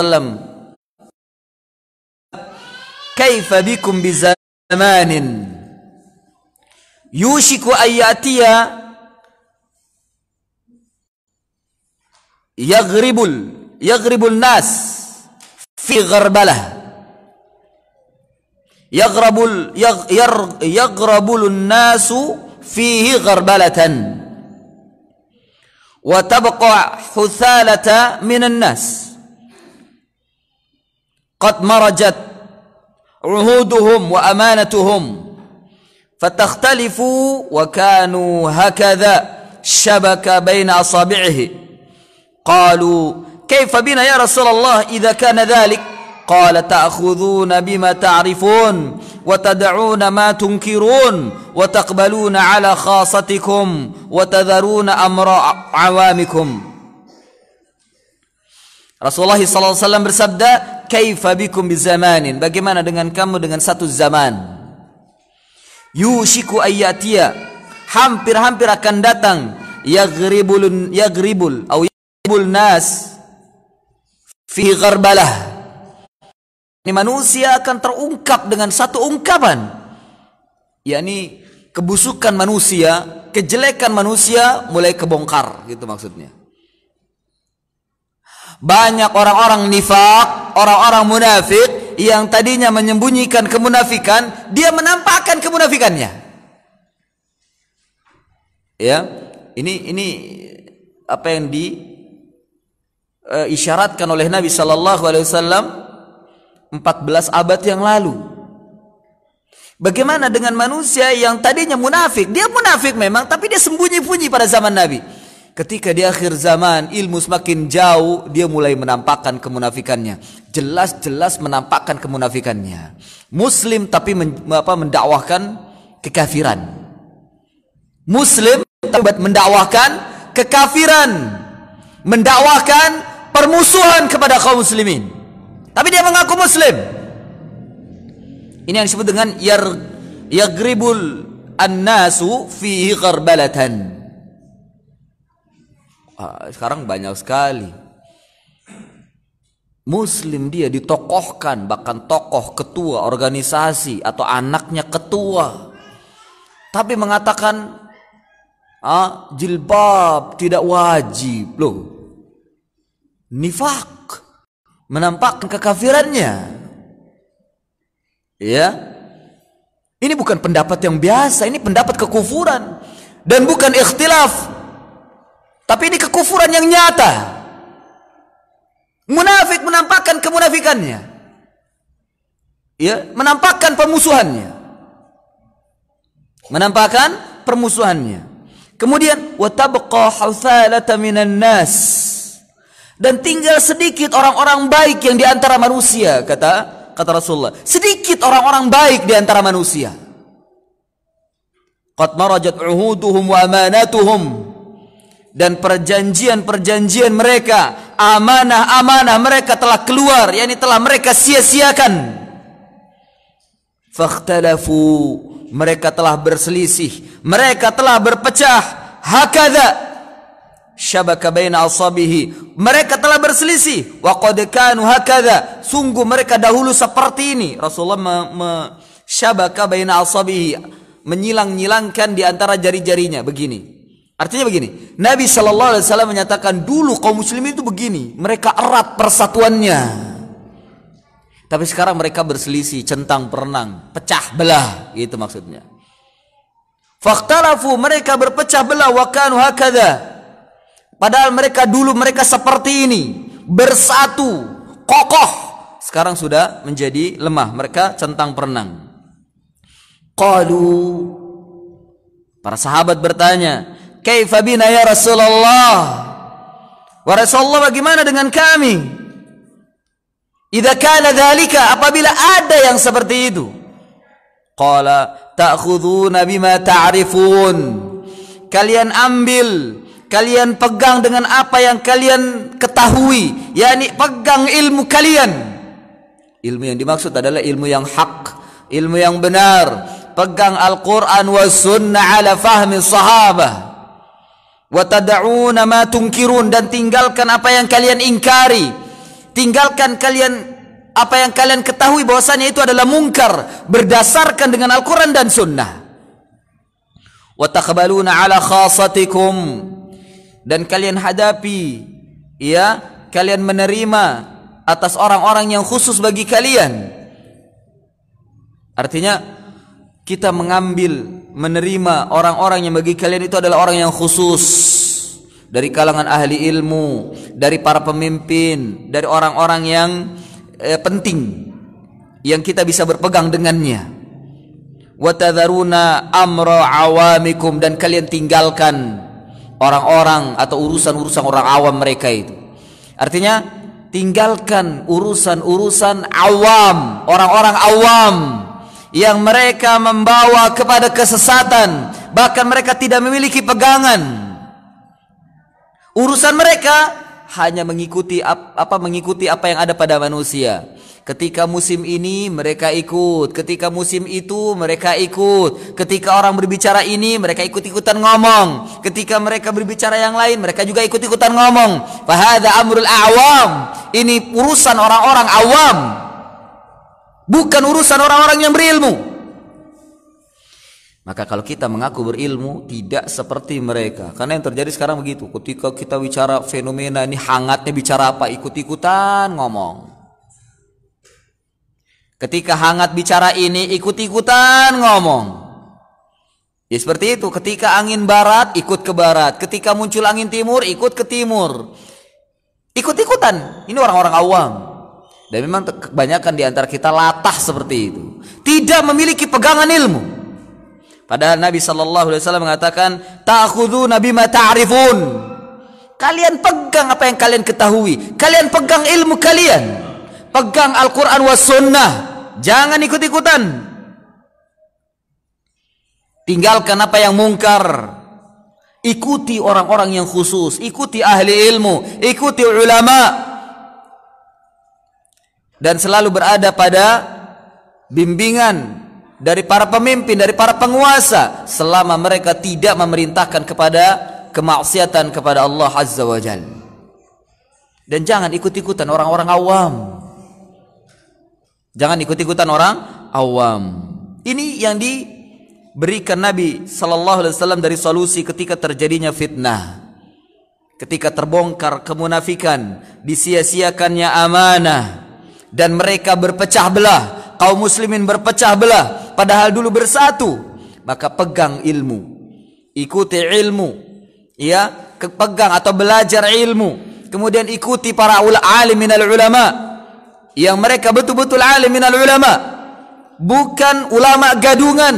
الله عليه وسلم كيف بكم بزمان يوشك أن يأتي يغرب يغرب الناس في غربلة يغرب يغرب الناس فيه غربلة. وتبقى حثالة من الناس. قد مرجت عهودهم وأمانتهم فتختلف وكانوا هكذا شبك بين أصابعه. قالوا كيف بنا يا رسول الله إذا كان ذلك؟ qala ta'khudhuna bima ta'rifun wa tad'una ma tunkirun wa taqbaluna ala khasatikum wa tadharuna amra awamikum. Rasulullah وسلم bersabda kaifa bikum bizamanin? Bagaimana dengan kamu dengan satu zaman? Yushiku ayyatia hampir-hampir akan datang. Yagribul yagribul au yagribul nas fi gharbalah ini manusia akan terungkap dengan satu ungkapan. yakni kebusukan manusia, kejelekan manusia mulai kebongkar gitu maksudnya. Banyak orang-orang nifak, orang-orang munafik yang tadinya menyembunyikan kemunafikan, dia menampakkan kemunafikannya. Ya, ini ini apa yang di uh, isyaratkan oleh Nabi Shallallahu Alaihi Wasallam 14 abad yang lalu. Bagaimana dengan manusia yang tadinya munafik? Dia munafik memang, tapi dia sembunyi-bunyi pada zaman Nabi. Ketika di akhir zaman ilmu semakin jauh, dia mulai menampakkan kemunafikannya. Jelas-jelas menampakkan kemunafikannya. Muslim tapi men, apa, mendakwahkan kekafiran. Muslim tapi mendakwahkan kekafiran. Mendakwahkan permusuhan kepada kaum muslimin. Tapi dia mengaku muslim. Ini yang disebut dengan yar yagribul annasu fihi gharbalatan. Ah, sekarang banyak sekali. Muslim dia ditokohkan bahkan tokoh ketua organisasi atau anaknya ketua. Tapi mengatakan ah, jilbab tidak wajib loh. Nifak menampakkan kekafirannya. Ya. Ini bukan pendapat yang biasa, ini pendapat kekufuran dan bukan ikhtilaf. Tapi ini kekufuran yang nyata. Munafik menampakkan kemunafikannya. Ya, menampakkan permusuhannya. Menampakkan permusuhannya. Kemudian watabqa hawthalata minan nas dan tinggal sedikit orang-orang baik yang di antara manusia kata kata Rasulullah. Sedikit orang-orang baik di antara manusia. Qad marajat uhuduhum wa amanatuhum. Dan perjanjian-perjanjian mereka amanah-amanah mereka telah keluar yakni telah mereka sia-siakan. Fakhtalafu mereka telah berselisih mereka telah berpecah. Hakadha syabaka baina asabihi. Mereka telah berselisih. Wa qad kanu sungguh mereka dahulu seperti ini. Rasulullah me, me syabaka baina menyilang-nyilangkan di antara jari-jarinya. Begini. Artinya begini, Nabi Shallallahu Alaihi Wasallam menyatakan dulu kaum muslimin itu begini, mereka erat persatuannya. Tapi sekarang mereka berselisih, centang perenang, pecah belah, itu maksudnya. Faktalafu mereka berpecah belah. Wakanu hakada. Padahal mereka dulu mereka seperti ini, bersatu, kokoh. Sekarang sudah menjadi lemah, mereka centang perenang. Qalu Para sahabat bertanya, Kaifa bina ya Rasulullah? Wa Rasulullah bagaimana dengan kami? Idza kana dzalika apabila ada yang seperti itu. Qala ta'khuduna bima ta'rifun. Kalian ambil, kalian pegang dengan apa yang kalian ketahui, yakni pegang ilmu kalian. Ilmu yang dimaksud adalah ilmu yang hak, ilmu yang benar. Pegang Al-Quran wa sunnah ala fahmi sahabah wa tad'una ma tunkirun dan tinggalkan apa yang kalian ingkari tinggalkan kalian apa yang kalian ketahui bahwasanya itu adalah mungkar berdasarkan dengan Al-Qur'an dan Sunnah wa taqbaluna ala khasatikum dan kalian hadapi ya kalian menerima atas orang-orang yang khusus bagi kalian artinya kita mengambil menerima orang-orang yang bagi kalian itu adalah orang yang khusus dari kalangan ahli ilmu, dari para pemimpin, dari orang-orang yang eh, penting yang kita bisa berpegang dengannya. Watadharuna amra awamikum dan kalian tinggalkan orang-orang atau urusan-urusan orang awam mereka itu. Artinya tinggalkan urusan-urusan awam, orang-orang awam yang mereka membawa kepada kesesatan bahkan mereka tidak memiliki pegangan urusan mereka hanya mengikuti apa mengikuti apa yang ada pada manusia ketika musim ini mereka ikut ketika musim itu mereka ikut ketika orang berbicara ini mereka ikut-ikutan ngomong ketika mereka berbicara yang lain mereka juga ikut-ikutan ngomong fahada amrul awam ini urusan orang-orang awam bukan urusan orang-orang yang berilmu. Maka kalau kita mengaku berilmu tidak seperti mereka. Karena yang terjadi sekarang begitu. Ketika kita bicara fenomena ini hangatnya bicara apa? Ikut-ikutan ngomong. Ketika hangat bicara ini ikut-ikutan ngomong. Ya seperti itu. Ketika angin barat ikut ke barat. Ketika muncul angin timur ikut ke timur. Ikut-ikutan. Ini orang-orang awam. Dan memang kebanyakan di antara kita latah seperti itu. Tidak memiliki pegangan ilmu. Padahal Nabi Shallallahu Alaihi Wasallam mengatakan, Nabi ma ta'rifun. Kalian pegang apa yang kalian ketahui. Kalian pegang ilmu kalian. Pegang Al-Quran was sunnah. Jangan ikut-ikutan. Tinggalkan apa yang mungkar. Ikuti orang-orang yang khusus. Ikuti ahli ilmu. Ikuti ulama dan selalu berada pada bimbingan dari para pemimpin, dari para penguasa selama mereka tidak memerintahkan kepada kemaksiatan kepada Allah Azza wa Jal. Dan jangan ikut-ikutan orang-orang awam. Jangan ikut-ikutan orang awam. Ini yang diberikan Nabi sallallahu alaihi wasallam dari solusi ketika terjadinya fitnah. Ketika terbongkar kemunafikan, disia-siakannya amanah, dan mereka berpecah belah kaum muslimin berpecah belah padahal dulu bersatu maka pegang ilmu ikuti ilmu ya pegang atau belajar ilmu kemudian ikuti para alim minal ulama yang mereka betul-betul alim minal ulama bukan ulama gadungan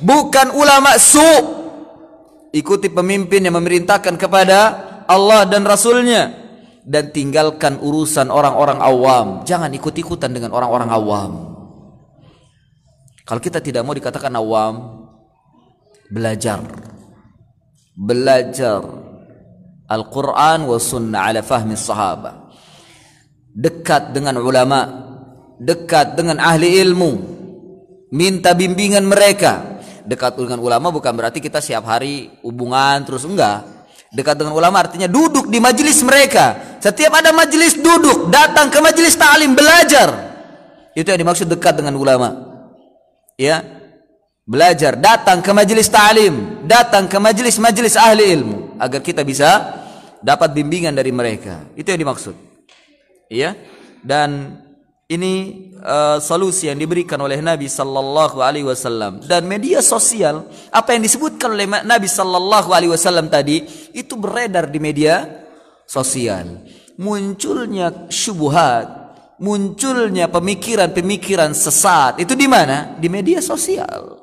bukan ulama su ikuti pemimpin yang memerintahkan kepada Allah dan Rasulnya dan tinggalkan urusan orang-orang awam. Jangan ikut-ikutan dengan orang-orang awam. Kalau kita tidak mau dikatakan awam, belajar. Belajar Al-Quran wa sunnah ala fahmi sahabat. Dekat dengan ulama, dekat dengan ahli ilmu, minta bimbingan mereka. Dekat dengan ulama bukan berarti kita siap hari hubungan terus enggak Dekat dengan ulama artinya duduk di majelis mereka. Setiap ada majelis duduk, datang ke majelis ta'lim belajar. Itu yang dimaksud dekat dengan ulama. Ya. belajar, datang ke majelis ta'lim, datang ke majelis-majelis ahli ilmu agar kita bisa dapat bimbingan dari mereka. Itu yang dimaksud. Iya? Dan ini uh, solusi yang diberikan oleh Nabi sallallahu alaihi wasallam dan media sosial apa yang disebutkan oleh Nabi sallallahu alaihi wasallam tadi itu beredar di media sosial. Munculnya syubhat, munculnya pemikiran-pemikiran sesat itu di mana? Di media sosial.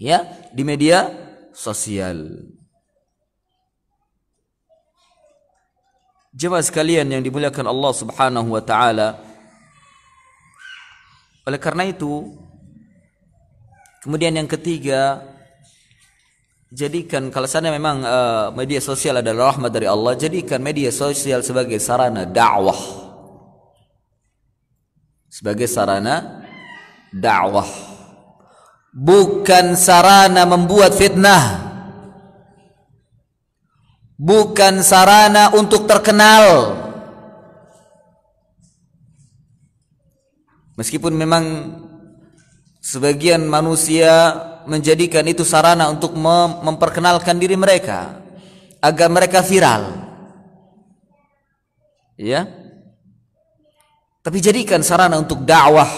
Ya, di media sosial. Jemaah sekalian yang dimuliakan Allah Subhanahu wa taala. Oleh karena itu, kemudian yang ketiga, jadikan kalau sana memang uh, media sosial adalah rahmat dari Allah, jadikan media sosial sebagai sarana dakwah. Sebagai sarana dakwah. Bukan sarana membuat fitnah bukan sarana untuk terkenal. Meskipun memang sebagian manusia menjadikan itu sarana untuk memperkenalkan diri mereka agar mereka viral. Ya. Tapi jadikan sarana untuk dakwah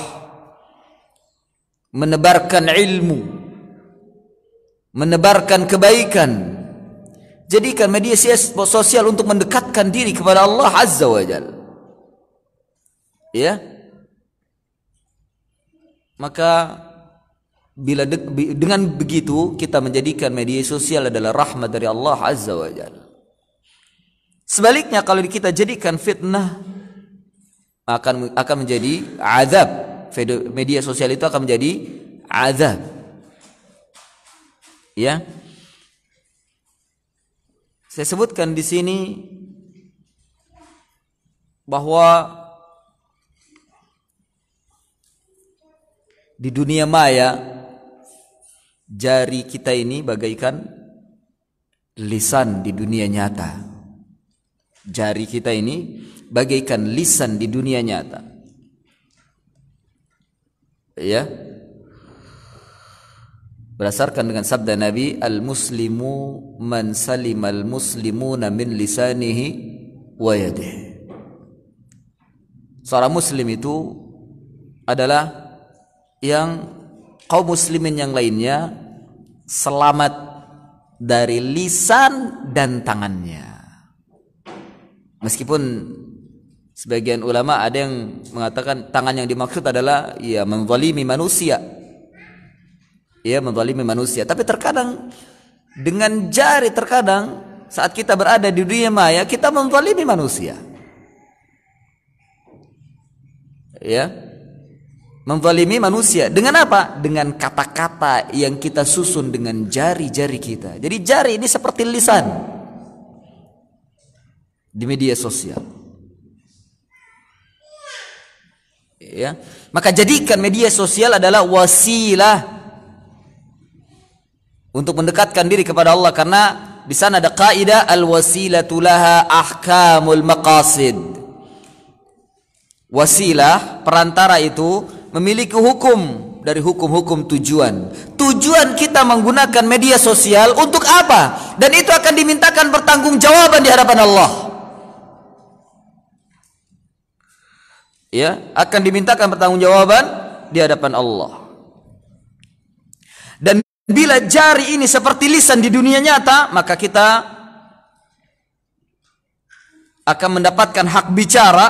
menebarkan ilmu menebarkan kebaikan Jadikan media sosial untuk mendekatkan diri kepada Allah Azza wa Jal. Ya. Maka bila de dengan begitu kita menjadikan media sosial adalah rahmat dari Allah Azza wa Jal. Sebaliknya kalau kita jadikan fitnah akan akan menjadi azab. Media sosial itu akan menjadi azab. Ya. Saya sebutkan di sini bahwa di dunia maya jari kita ini bagaikan lisan di dunia nyata. Jari kita ini bagaikan lisan di dunia nyata. Ya, berdasarkan dengan sabda Nabi al-muslimu man salimal muslimuna min lisanihi wa yadihi. Seorang muslim itu adalah yang kaum muslimin yang lainnya selamat dari lisan dan tangannya. Meskipun sebagian ulama ada yang mengatakan tangan yang dimaksud adalah ya menzalimi manusia ya menzalimi manusia. Tapi terkadang dengan jari terkadang saat kita berada di dunia maya kita menzalimi manusia. Ya. Menzalimi manusia. Dengan apa? Dengan kata-kata yang kita susun dengan jari-jari kita. Jadi jari ini seperti lisan di media sosial. Ya. Maka jadikan media sosial adalah wasilah untuk mendekatkan diri kepada Allah karena di sana ada kaidah al wasilatu laha ahkamul maqasid. Wasilah perantara itu memiliki hukum dari hukum-hukum tujuan. Tujuan kita menggunakan media sosial untuk apa? Dan itu akan dimintakan pertanggungjawaban di hadapan Allah. Ya, akan dimintakan pertanggungjawaban di hadapan Allah. Dan Bila jari ini seperti lisan di dunia nyata, maka kita akan mendapatkan hak bicara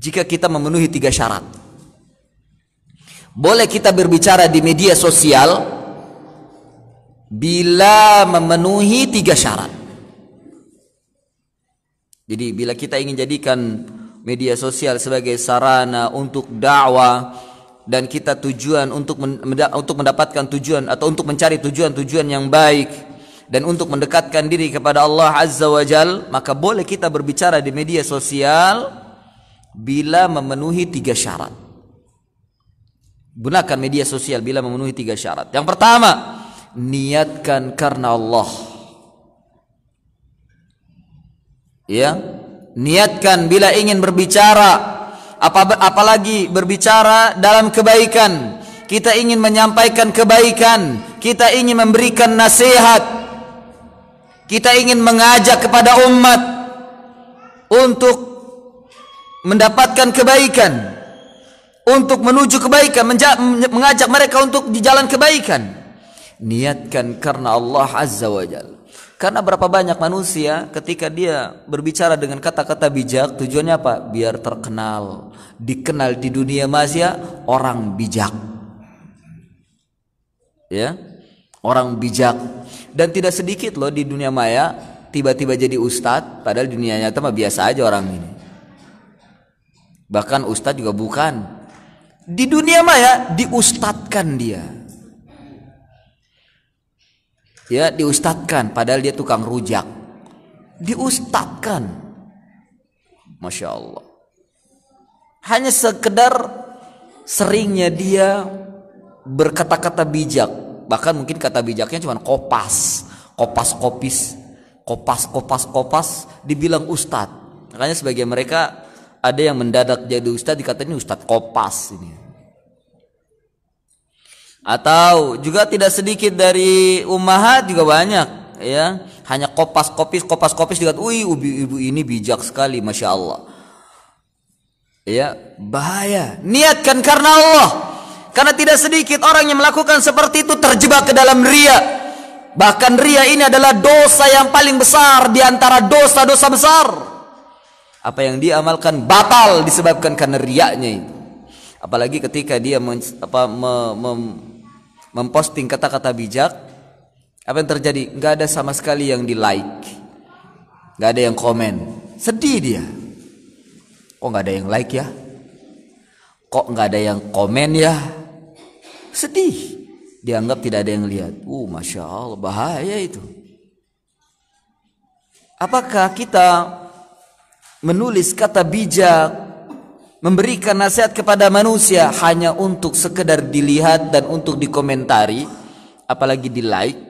jika kita memenuhi tiga syarat. Boleh kita berbicara di media sosial bila memenuhi tiga syarat. Jadi bila kita ingin jadikan media sosial sebagai sarana untuk dakwah, dan kita tujuan untuk untuk mendapatkan tujuan atau untuk mencari tujuan-tujuan yang baik dan untuk mendekatkan diri kepada Allah Azza wa Jal maka boleh kita berbicara di media sosial bila memenuhi tiga syarat. Gunakan media sosial bila memenuhi tiga syarat. Yang pertama niatkan karena Allah. Ya niatkan bila ingin berbicara apalagi berbicara dalam kebaikan. Kita ingin menyampaikan kebaikan. Kita ingin memberikan nasihat. Kita ingin mengajak kepada umat untuk mendapatkan kebaikan. Untuk menuju kebaikan mengajak mereka untuk di jalan kebaikan. Niatkan karena Allah Azza wa Jalla karena berapa banyak manusia ketika dia berbicara dengan kata-kata bijak tujuannya apa? Biar terkenal, dikenal di dunia maya orang bijak. Ya. Orang bijak dan tidak sedikit loh di dunia maya tiba-tiba jadi ustadz padahal dunia nyata mah biasa aja orang ini. Bahkan ustadz juga bukan. Di dunia maya diustadkan dia ya diustadkan padahal dia tukang rujak. Diustadkan. Masya Allah. Hanya sekedar seringnya dia berkata-kata bijak. Bahkan mungkin kata bijaknya cuma kopas kopas kopis kopas kopas kopas dibilang ustad. Makanya sebagian mereka ada yang mendadak jadi ustad dikatakan ustad kopas ini atau juga tidak sedikit dari ummahat juga banyak ya. Hanya kopas kopis kopas kopis juga wih ibu, ini bijak sekali masya Allah. Ya bahaya. Niatkan karena Allah. Karena tidak sedikit orang yang melakukan seperti itu terjebak ke dalam ria. Bahkan ria ini adalah dosa yang paling besar di antara dosa-dosa besar. Apa yang dia amalkan batal disebabkan karena riaknya itu. Apalagi ketika dia men, apa, me, me, memposting kata-kata bijak. Apa yang terjadi? Nggak ada sama sekali yang di like nggak ada yang komen. Sedih dia. Kok nggak ada yang like ya? Kok nggak ada yang komen ya? Sedih. Dianggap tidak ada yang lihat. Uh masya Allah bahaya itu. Apakah kita menulis kata bijak memberikan nasihat kepada manusia hanya untuk sekedar dilihat dan untuk dikomentari apalagi di like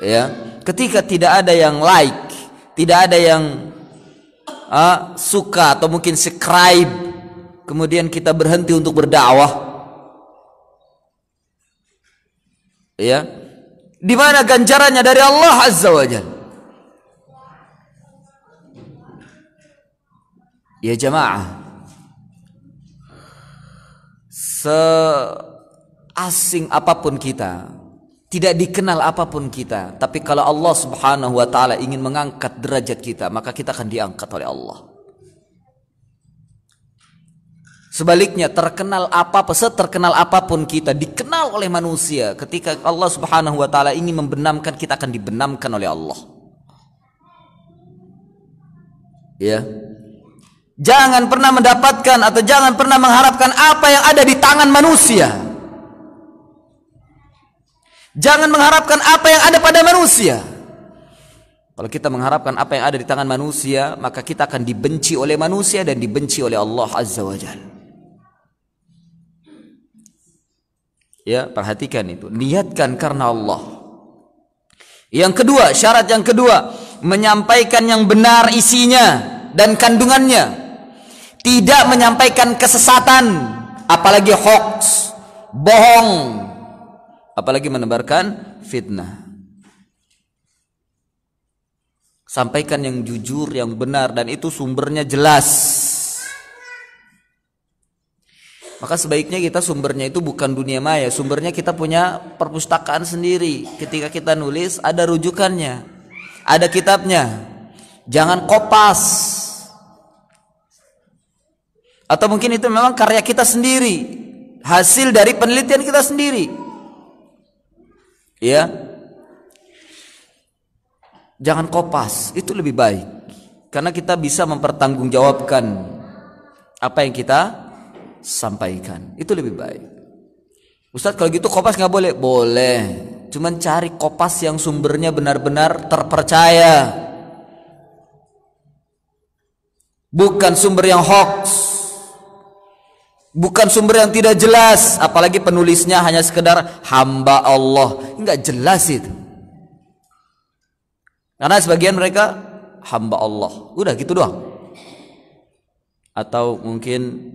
ya ketika tidak ada yang like tidak ada yang uh, suka atau mungkin subscribe kemudian kita berhenti untuk berdakwah. Ya di mana ganjarannya dari Allah azza wajalla Ya jamaah Seasing apa pun kita Tidak dikenal apa pun kita Tapi kalau Allah subhanahu wa ta'ala ingin mengangkat derajat kita Maka kita akan diangkat oleh Allah Sebaliknya terkenal apa terkenal apa pun kita dikenal oleh manusia ketika Allah Subhanahu wa taala ingin membenamkan kita akan dibenamkan oleh Allah. Ya. Jangan pernah mendapatkan atau jangan pernah mengharapkan apa yang ada di tangan manusia. Jangan mengharapkan apa yang ada pada manusia. Kalau kita mengharapkan apa yang ada di tangan manusia, maka kita akan dibenci oleh manusia dan dibenci oleh Allah Azza wa Jalla. Ya, perhatikan itu. Niatkan karena Allah. Yang kedua, syarat yang kedua, menyampaikan yang benar isinya dan kandungannya tidak menyampaikan kesesatan apalagi hoax bohong apalagi menebarkan fitnah. Sampaikan yang jujur yang benar dan itu sumbernya jelas. Maka sebaiknya kita sumbernya itu bukan dunia maya sumbernya kita punya perpustakaan sendiri. Ketika kita nulis ada rujukannya ada kitabnya. Jangan kopas atau mungkin itu memang karya kita sendiri, hasil dari penelitian kita sendiri. Ya. Jangan kopas, itu lebih baik. Karena kita bisa mempertanggungjawabkan apa yang kita sampaikan. Itu lebih baik. Ustadz kalau gitu kopas nggak boleh? Boleh. Cuman cari kopas yang sumbernya benar-benar terpercaya. Bukan sumber yang hoax bukan sumber yang tidak jelas apalagi penulisnya hanya sekedar hamba Allah enggak jelas itu karena sebagian mereka hamba Allah udah gitu doang atau mungkin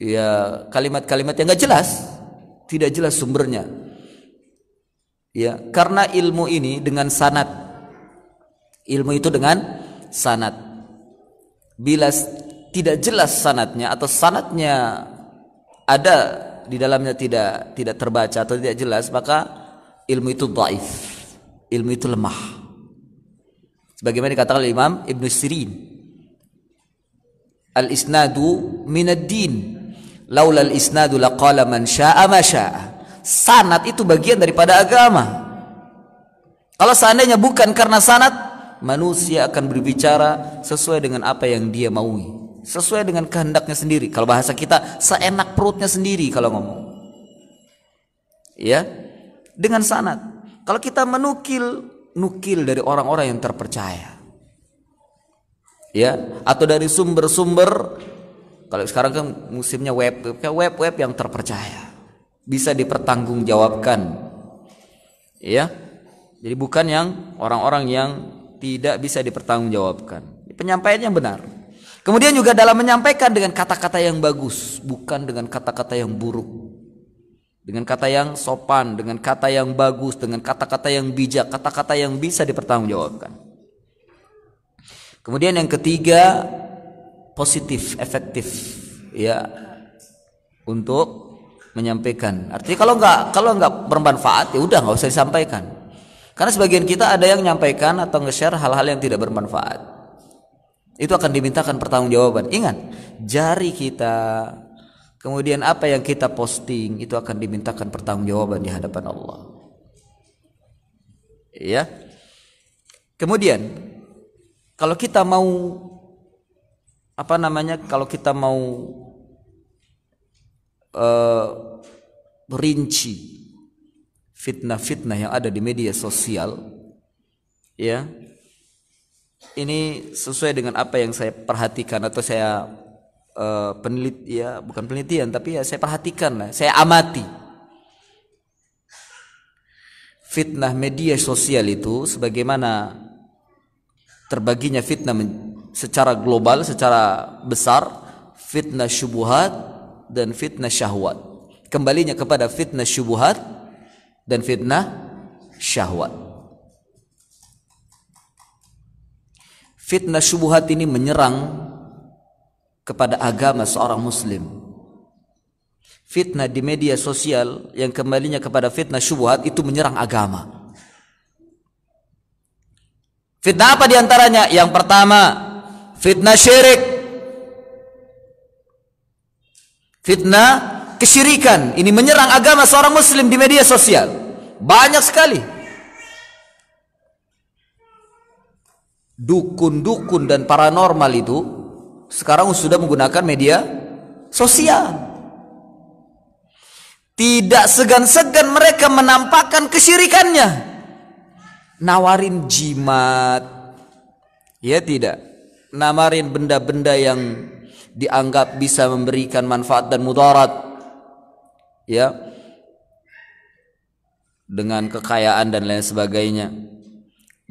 ya kalimat-kalimat yang nggak jelas, tidak jelas sumbernya. Ya, karena ilmu ini dengan sanat. Ilmu itu dengan sanat. Bila tidak jelas sanatnya atau sanatnya ada di dalamnya tidak tidak terbaca atau tidak jelas, maka ilmu itu dhaif. Ilmu itu lemah. Sebagaimana dikatakan oleh Imam Ibn Sirin. Al-isnadu minad din. Laula al-isnadu laqala man syaa ma syaa. Sanat itu bagian daripada agama. Kalau seandainya bukan karena sanat, manusia akan berbicara sesuai dengan apa yang dia maui sesuai dengan kehendaknya sendiri. Kalau bahasa kita seenak perutnya sendiri kalau ngomong. Ya. Dengan sanat. Kalau kita menukil nukil dari orang-orang yang terpercaya. Ya, atau dari sumber-sumber kalau sekarang kan musimnya web, web-web yang terpercaya. Bisa dipertanggungjawabkan. Ya. Jadi bukan yang orang-orang yang tidak bisa dipertanggungjawabkan. Penyampaiannya benar. Kemudian juga dalam menyampaikan dengan kata-kata yang bagus, bukan dengan kata-kata yang buruk. Dengan kata yang sopan, dengan kata yang bagus, dengan kata-kata yang bijak, kata-kata yang bisa dipertanggungjawabkan. Kemudian yang ketiga, positif, efektif, ya, untuk menyampaikan. Artinya kalau nggak kalau nggak bermanfaat ya udah nggak usah disampaikan. Karena sebagian kita ada yang menyampaikan atau nge-share hal-hal yang tidak bermanfaat itu akan dimintakan pertanggungjawaban. Ingat, jari kita, kemudian apa yang kita posting itu akan dimintakan pertanggungjawaban di hadapan Allah. Ya. Kemudian kalau kita mau apa namanya? Kalau kita mau uh, rinci fitnah-fitnah yang ada di media sosial, ya ini sesuai dengan apa yang saya perhatikan atau saya uh, penelit ya bukan penelitian tapi ya saya perhatikan lah saya amati. Fitnah media sosial itu sebagaimana terbaginya fitnah secara global secara besar fitnah syubuhat dan fitnah syahwat. Kembalinya kepada fitnah syubuhat dan fitnah syahwat Fitnah syubuhat ini menyerang kepada agama seorang muslim. Fitnah di media sosial yang kembalinya kepada fitnah syubuhat itu menyerang agama. Fitnah apa di antaranya? Yang pertama, fitnah syirik. Fitnah kesyirikan. Ini menyerang agama seorang muslim di media sosial. Banyak sekali. Dukun-dukun dan paranormal itu sekarang sudah menggunakan media sosial. Tidak segan-segan mereka menampakkan kesyirikannya. Nawarin jimat. Ya tidak. Nawarin benda-benda yang dianggap bisa memberikan manfaat dan mudarat. Ya. Dengan kekayaan dan lain sebagainya.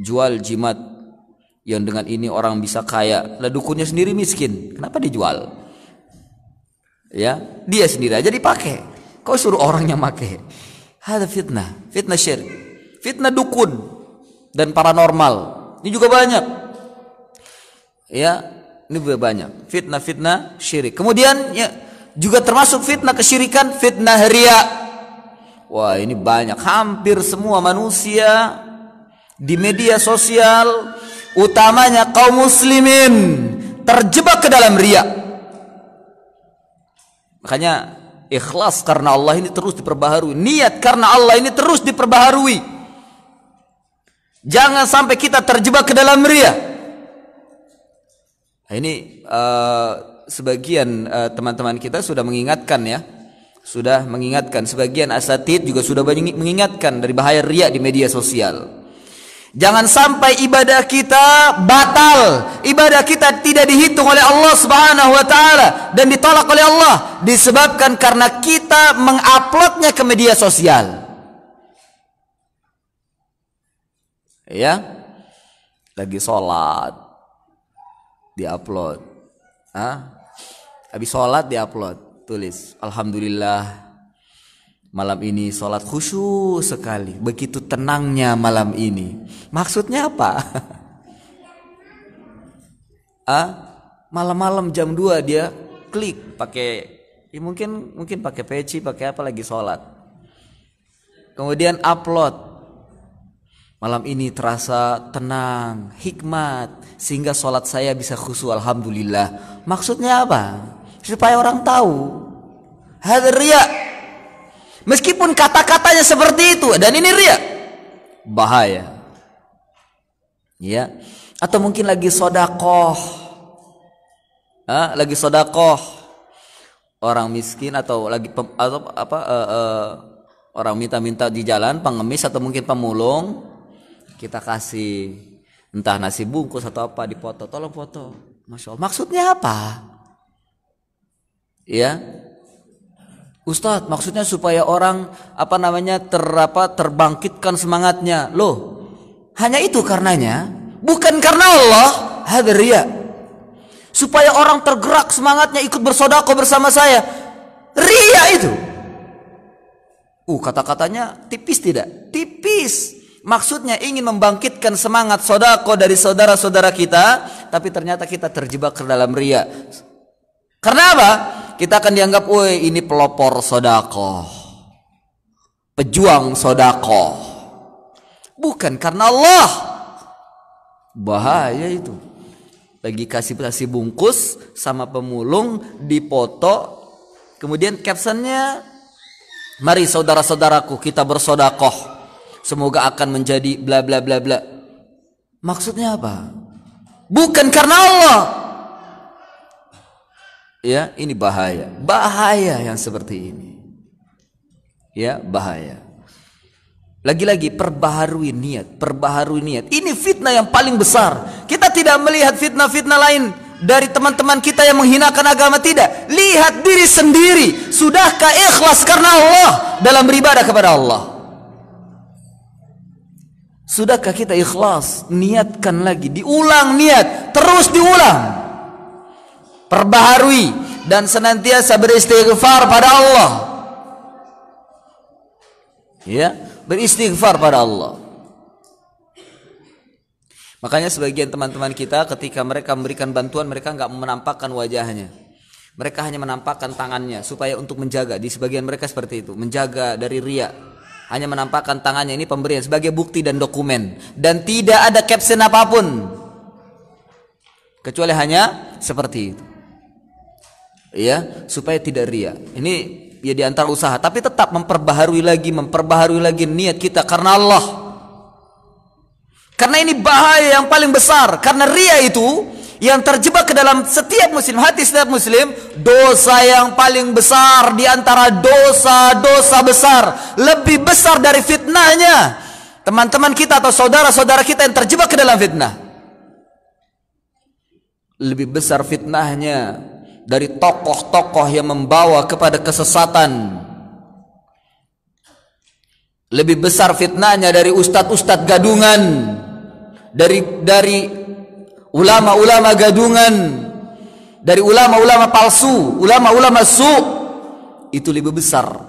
Jual jimat yang dengan ini orang bisa kaya. Lah dukunnya sendiri miskin. Kenapa dijual? Ya dia sendiri aja dipakai. Kau suruh orang yang make? Ada fitnah. Fitnah syirik. Fitnah dukun dan paranormal. Ini juga banyak. Ya ini juga banyak. Fitnah-fitnah syirik. Kemudian ya juga termasuk fitnah kesyirikan fitnah ria wah ini banyak. Hampir semua manusia di media sosial utamanya kaum muslimin terjebak ke dalam riak. Makanya ikhlas karena Allah ini terus diperbaharui, niat karena Allah ini terus diperbaharui. Jangan sampai kita terjebak ke dalam riak. Nah, ini uh, sebagian eh, teman-teman uh, kita sudah mengingatkan ya. Sudah mengingatkan sebagian asatid juga sudah banyak mengingatkan dari bahaya riak di media sosial. Jangan sampai ibadah kita batal, ibadah kita tidak dihitung oleh Allah Subhanahu wa taala dan ditolak oleh Allah disebabkan karena kita menguploadnya ke media sosial. Ya. Lagi sholat diupload. ah habis sholat diupload tulis alhamdulillah malam ini sholat khusyuk sekali. Begitu tenangnya malam ini. Maksudnya apa? Ah malam-malam jam 2 dia klik pakai ya mungkin mungkin pakai peci pakai apa lagi sholat. Kemudian upload. Malam ini terasa tenang hikmat sehingga sholat saya bisa khusyuk alhamdulillah. Maksudnya apa? Supaya orang tahu. Hadir meskipun kata-katanya seperti itu dan ini ria. Bahaya. Ya. Atau mungkin lagi sodakoh. Ah, lagi sodakoh. Orang miskin atau lagi pem, atau apa uh, uh, orang minta-minta di jalan pengemis atau mungkin pemulung kita kasih entah nasi bungkus atau apa dipoto tolong foto. Masya Allah. Maksudnya apa? Ya Ustadz maksudnya supaya orang apa namanya terapa terbangkitkan semangatnya. Loh hanya itu karenanya? Bukan karena Allah. Hadir ya supaya orang tergerak semangatnya ikut bersodako bersama saya. Ria itu. Uh kata-katanya tipis tidak? Tipis. Maksudnya ingin membangkitkan semangat sodako dari saudara-saudara kita tapi ternyata kita terjebak ke dalam ria karena apa? Kita akan dianggap woi ini pelopor sodako. Pejuang sodako. Bukan karena Allah. Bahaya itu. Lagi kasih kasih bungkus sama pemulung dipoto kemudian captionnya mari saudara-saudaraku kita bersodakoh. Semoga akan menjadi bla bla bla bla. Maksudnya apa? Bukan karena Allah ya ini bahaya bahaya yang seperti ini ya bahaya lagi-lagi perbaharui niat, perbaharui niat. Ini fitnah yang paling besar. Kita tidak melihat fitnah-fitnah lain dari teman-teman kita yang menghinakan agama tidak. Lihat diri sendiri. Sudahkah ikhlas karena Allah dalam beribadah kepada Allah? Sudahkah kita ikhlas? Niatkan lagi, diulang niat, terus diulang. Perbaharui dan senantiasa beristighfar pada Allah. Ya, beristighfar pada Allah. Makanya sebagian teman-teman kita ketika mereka memberikan bantuan mereka nggak menampakkan wajahnya. Mereka hanya menampakkan tangannya supaya untuk menjaga. Di sebagian mereka seperti itu, menjaga dari ria. Hanya menampakkan tangannya ini pemberian sebagai bukti dan dokumen dan tidak ada caption apa pun. Kecuali hanya seperti itu. Ya, supaya tidak ria. Ini ya di antara usaha tapi tetap memperbaharui lagi memperbaharui lagi niat kita karena Allah. Karena ini bahaya yang paling besar karena ria itu yang terjebak ke dalam setiap muslim hati setiap muslim dosa yang paling besar di antara dosa-dosa besar lebih besar dari fitnahnya. Teman-teman kita atau saudara-saudara kita yang terjebak ke dalam fitnah. Lebih besar fitnahnya dari tokoh-tokoh yang membawa kepada kesesatan. Lebih besar fitnahnya dari ustadz-ustadz gadungan, dari dari ulama-ulama gadungan, dari ulama-ulama palsu, ulama-ulama su. Itu lebih besar.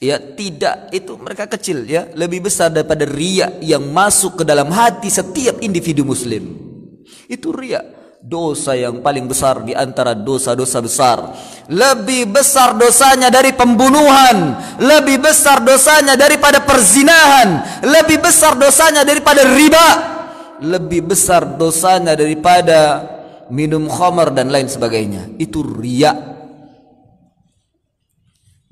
Ya, tidak itu mereka kecil ya, lebih besar daripada ria yang masuk ke dalam hati setiap individu muslim. Itu ria dosa yang paling besar di antara dosa-dosa besar. Lebih besar dosanya dari pembunuhan, lebih besar dosanya daripada perzinahan, lebih besar dosanya daripada riba, lebih besar dosanya daripada minum khamar dan lain sebagainya. Itu riya.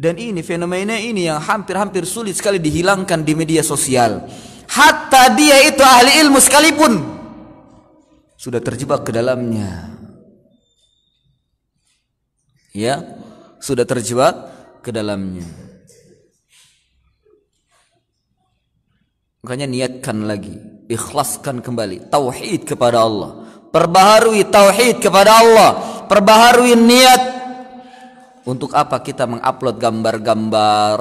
Dan ini fenomena ini yang hampir-hampir sulit sekali dihilangkan di media sosial. Hatta dia itu ahli ilmu sekalipun sudah terjebak ke dalamnya. Ya, sudah terjebak ke dalamnya. Makanya niatkan lagi, ikhlaskan kembali tauhid kepada Allah. Perbaharui tauhid kepada Allah, perbaharui niat. Untuk apa kita mengupload gambar-gambar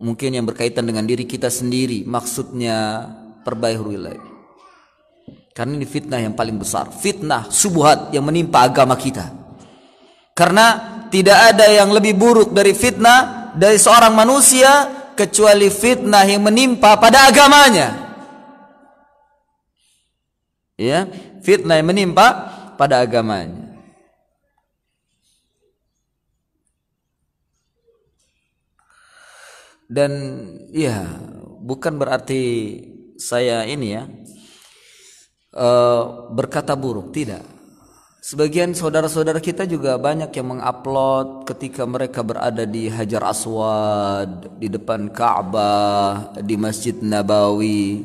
mungkin yang berkaitan dengan diri kita sendiri? Maksudnya perbaharui lagi Karena ini fitnah yang paling besar. Fitnah subuhat yang menimpa agama kita. Karena tidak ada yang lebih buruk dari fitnah dari seorang manusia kecuali fitnah yang menimpa pada agamanya. Ya, fitnah yang menimpa pada agamanya. Dan ya, bukan berarti saya ini ya uh, berkata buruk, tidak. Sebagian saudara-saudara kita juga banyak yang mengupload ketika mereka berada di Hajar Aswad, di depan Ka'bah, di Masjid Nabawi.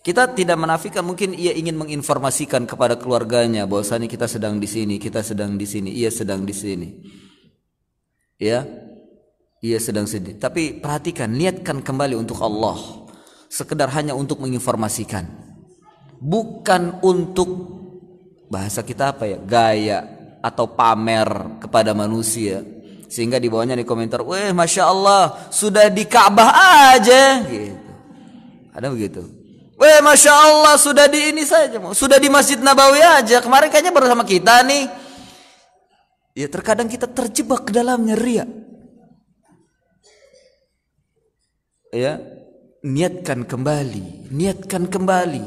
Kita tidak menafikan mungkin ia ingin menginformasikan kepada keluarganya bahwasanya kita sedang di sini, kita sedang di sini, ia sedang di sini. Ya. Ia sedang sedih. Tapi perhatikan, niatkan kembali untuk Allah. Sekedar hanya untuk menginformasikan. Bukan untuk bahasa kita apa ya gaya atau pamer kepada manusia sehingga di bawahnya di komentar, weh masya Allah sudah di Ka'bah aja, gitu. Ada begitu. Weh masya Allah sudah di ini saja, sudah di Masjid Nabawi aja. Kemarin kayaknya baru sama kita nih. Ya terkadang kita terjebak ke dalamnya ria. Ya, niatkan kembali, niatkan kembali.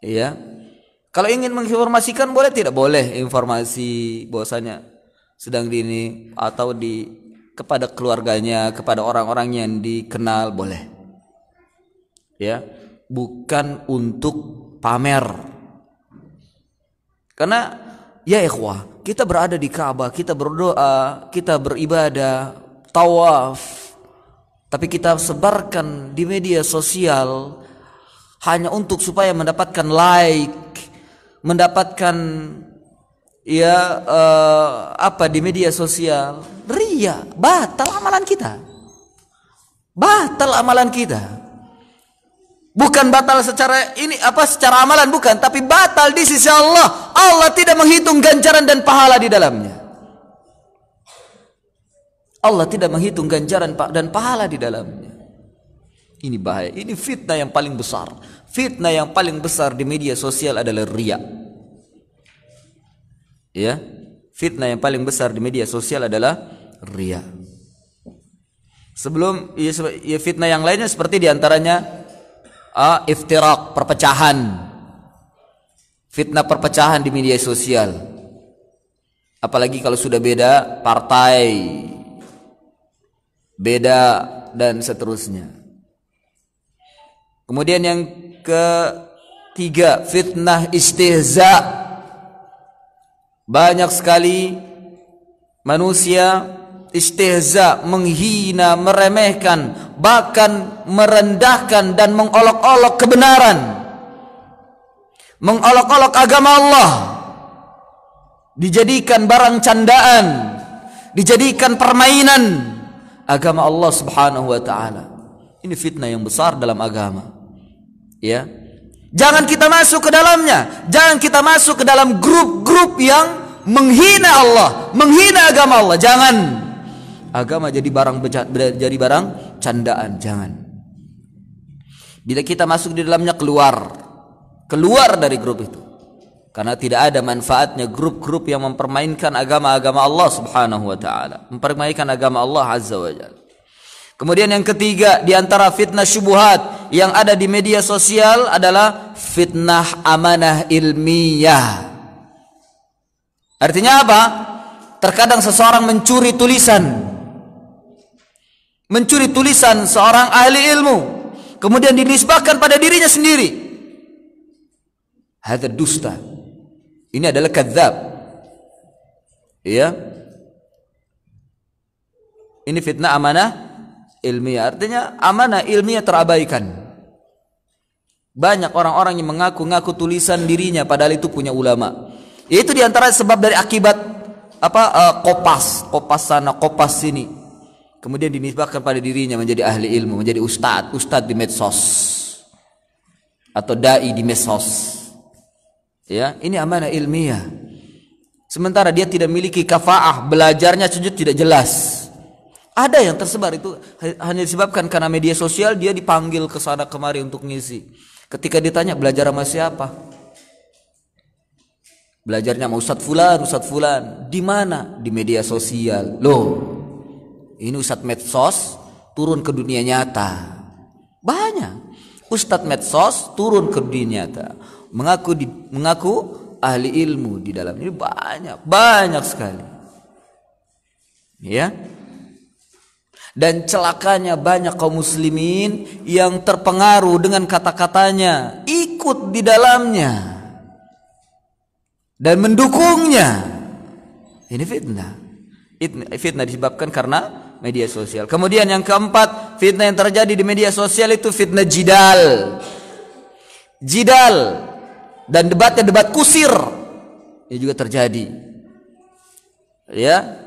Ya, kalau ingin menginformasikan boleh tidak boleh informasi bahwasanya sedang di ini atau di kepada keluarganya, kepada orang-orang yang dikenal boleh. Ya, bukan untuk pamer. Karena ya ikhwah, kita berada di Ka'bah, kita berdoa, kita beribadah, tawaf. Tapi kita sebarkan di media sosial hanya untuk supaya mendapatkan like, mendapatkan ya uh, apa di media sosial. Ria batal amalan kita. Batal amalan kita. Bukan batal secara ini apa secara amalan bukan. Tapi batal di sisi Allah. Allah tidak menghitung ganjaran dan pahala di dalamnya. Allah tidak menghitung ganjaran dan pahala di dalamnya ini bahaya ini fitnah yang paling besar Fitnah yang paling besar di media sosial adalah ria. Ya, fitnah yang paling besar di media sosial adalah ria. Sebelum ya, ya fitnah yang lainnya seperti di antaranya uh, iftirak perpecahan, fitnah perpecahan di media sosial. Apalagi kalau sudah beda partai, beda dan seterusnya. Kemudian yang ketiga fitnah istihza. Banyak sekali manusia istihza menghina meremehkan bahkan merendahkan dan mengolok-olok kebenaran. Mengolok-olok agama Allah. Dijadikan barang candaan. Dijadikan permainan agama Allah Subhanahu wa taala. Ini fitnah yang besar dalam agama ya. Jangan kita masuk ke dalamnya. Jangan kita masuk ke dalam grup-grup yang menghina Allah menghina agama Allah. Jangan. Agama jadi barang jadi barang candaan. Jangan. Bila kita masuk di dalamnya keluar. Keluar dari grup itu. Karena tidak ada manfaatnya grup-grup yang mempermainkan agama-agama Allah Subhanahu wa taala. Mempermainkan agama Allah Azza wa Jalla Kemudian yang ketiga di antara fitnah syubuhat yang ada di media sosial adalah fitnah amanah ilmiah. Artinya apa? Terkadang seseorang mencuri tulisan. Mencuri tulisan seorang ahli ilmu. Kemudian dinisbahkan pada dirinya sendiri. Hadza dusta. Ini adalah kadzab. Iya. Ini fitnah amanah ilmiah. Artinya amanah ilmiah terabaikan. Banyak orang-orang yang mengaku-ngaku tulisan dirinya padahal itu punya ulama. Itu di antara sebab dari akibat apa uh, kopas, kopas sana, kopas sini. Kemudian dinisbahkan pada dirinya menjadi ahli ilmu, menjadi ustad, ustad di medsos atau dai di medsos. Ya, ini amanah ilmiah. Sementara dia tidak memiliki kafaah, belajarnya sujud tidak jelas. Ada yang tersebar itu hanya disebabkan karena media sosial dia dipanggil ke sana kemari untuk ngisi. Ketika ditanya belajar sama siapa? Belajarnya sama Ustadz Fulan, Ustadz Fulan. Di mana? Di media sosial. Loh, ini Ustadz medsos turun ke dunia nyata. Banyak. Ustadz medsos turun ke dunia nyata. Mengaku di, mengaku ahli ilmu di dalam ini banyak, banyak sekali. Ya. Dan celakanya banyak kaum muslimin yang terpengaruh dengan kata-katanya, ikut di dalamnya dan mendukungnya. Ini fitnah. Fitnah disebabkan karena media sosial. Kemudian yang keempat, fitnah yang terjadi di media sosial itu fitnah jidal. Jidal dan debatnya debat kusir. Ini juga terjadi. Ya,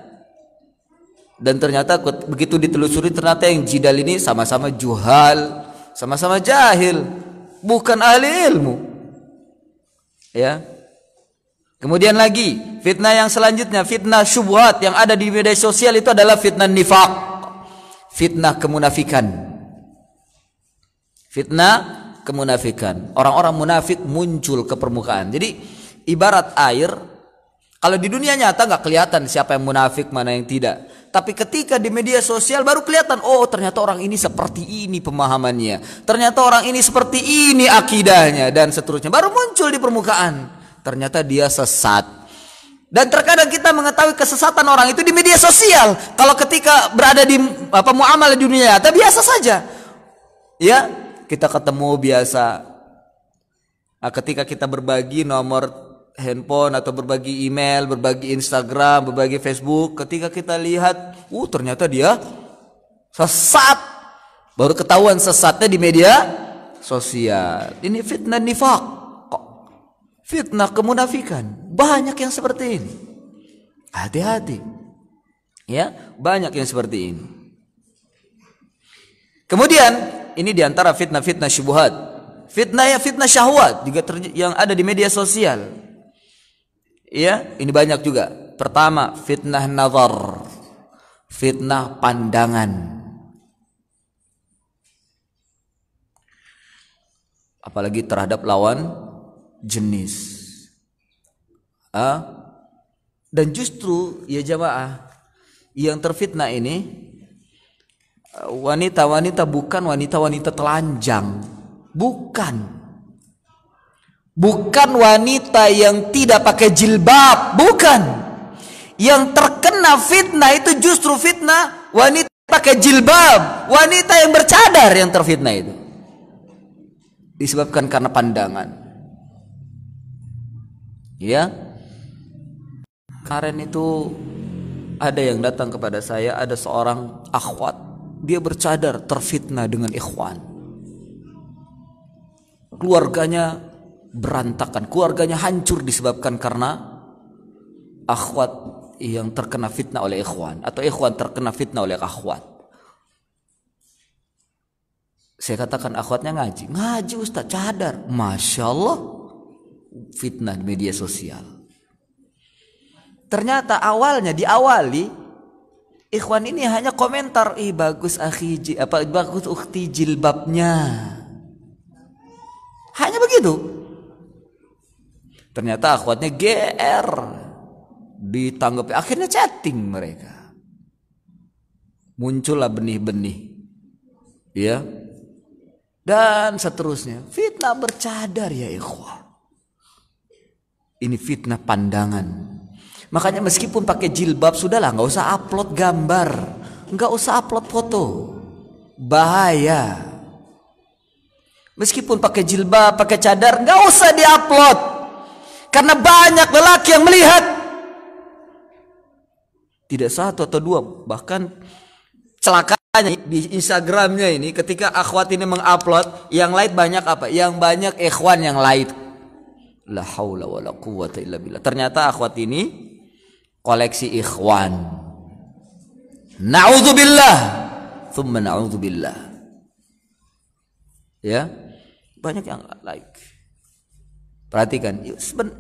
dan ternyata begitu ditelusuri ternyata yang jidal ini sama-sama juhal sama-sama jahil bukan ahli ilmu. Ya. Kemudian lagi fitnah yang selanjutnya fitnah syubhat yang ada di media sosial itu adalah fitnah nifak fitnah kemunafikan. Fitnah kemunafikan. Orang-orang munafik muncul ke permukaan. Jadi ibarat air kalau di dunia nyata nggak kelihatan siapa yang munafik mana yang tidak tapi ketika di media sosial baru kelihatan, oh ternyata orang ini seperti ini pemahamannya. Ternyata orang ini seperti ini akidahnya dan seterusnya. Baru muncul di permukaan. Ternyata dia sesat. Dan terkadang kita mengetahui kesesatan orang itu di media sosial. Kalau ketika berada di apa muamalah dunia nyata biasa saja. Ya, kita ketemu biasa. Nah, ketika kita berbagi nomor handphone atau berbagi email, berbagi Instagram, berbagi Facebook, ketika kita lihat, uh ternyata dia sesat. Baru ketahuan sesatnya di media sosial. Ini fitnah nifak. Fitnah kemunafikan. Banyak yang seperti ini. Hati-hati. Ya, banyak yang seperti ini. Kemudian, ini di antara fitnah-fitnah syubhat. Fitnah ya fitnah syahwat juga yang ada di media sosial. Iya, ini banyak juga. Pertama, fitnah nazar. Fitnah pandangan. Apalagi terhadap lawan jenis. Ah? Dan justru ya jamaah yang terfitnah ini wanita-wanita bukan wanita-wanita telanjang. Bukan Bukan wanita yang tidak pakai jilbab, bukan. Yang terkena fitnah itu justru fitnah wanita pakai jilbab, wanita yang bercadar yang terfitnah itu. Disebabkan karena pandangan. Ya. Karen itu ada yang datang kepada saya, ada seorang akhwat, dia bercadar terfitnah dengan ikhwan. Keluarganya berantakan, keluarganya hancur disebabkan karena akhwat yang terkena fitnah oleh ikhwan atau ikhwan terkena fitnah oleh akhwat. Saya katakan akhwatnya ngaji, ngaji Ustaz cadar, masya Allah fitnah di media sosial. Ternyata awalnya diawali ikhwan ini hanya komentar, ih bagus akhi apa bagus ukti jilbabnya. Hanya begitu. Ternyata akhwatnya GR. Ditanggapi akhirnya chatting mereka. Muncullah benih-benih. Ya. Dan seterusnya. Fitnah bercadar ya ikhwah. Ini fitnah pandangan. Makanya meskipun pakai jilbab sudahlah nggak usah upload gambar, nggak usah upload foto, bahaya. Meskipun pakai jilbab, pakai cadar, nggak usah diupload. Karena banyak lelaki yang melihat. Tidak satu atau dua, bahkan celakanya di Instagramnya ini ketika akhwat ini mengupload yang lain banyak apa? Yang banyak ikhwan yang lain. La haula wala quwata illa billah. Ternyata akhwat ini koleksi ikhwan. Nauzubillah. Thumma nauzubillah. Ya. Banyak yang like. Perhatikan,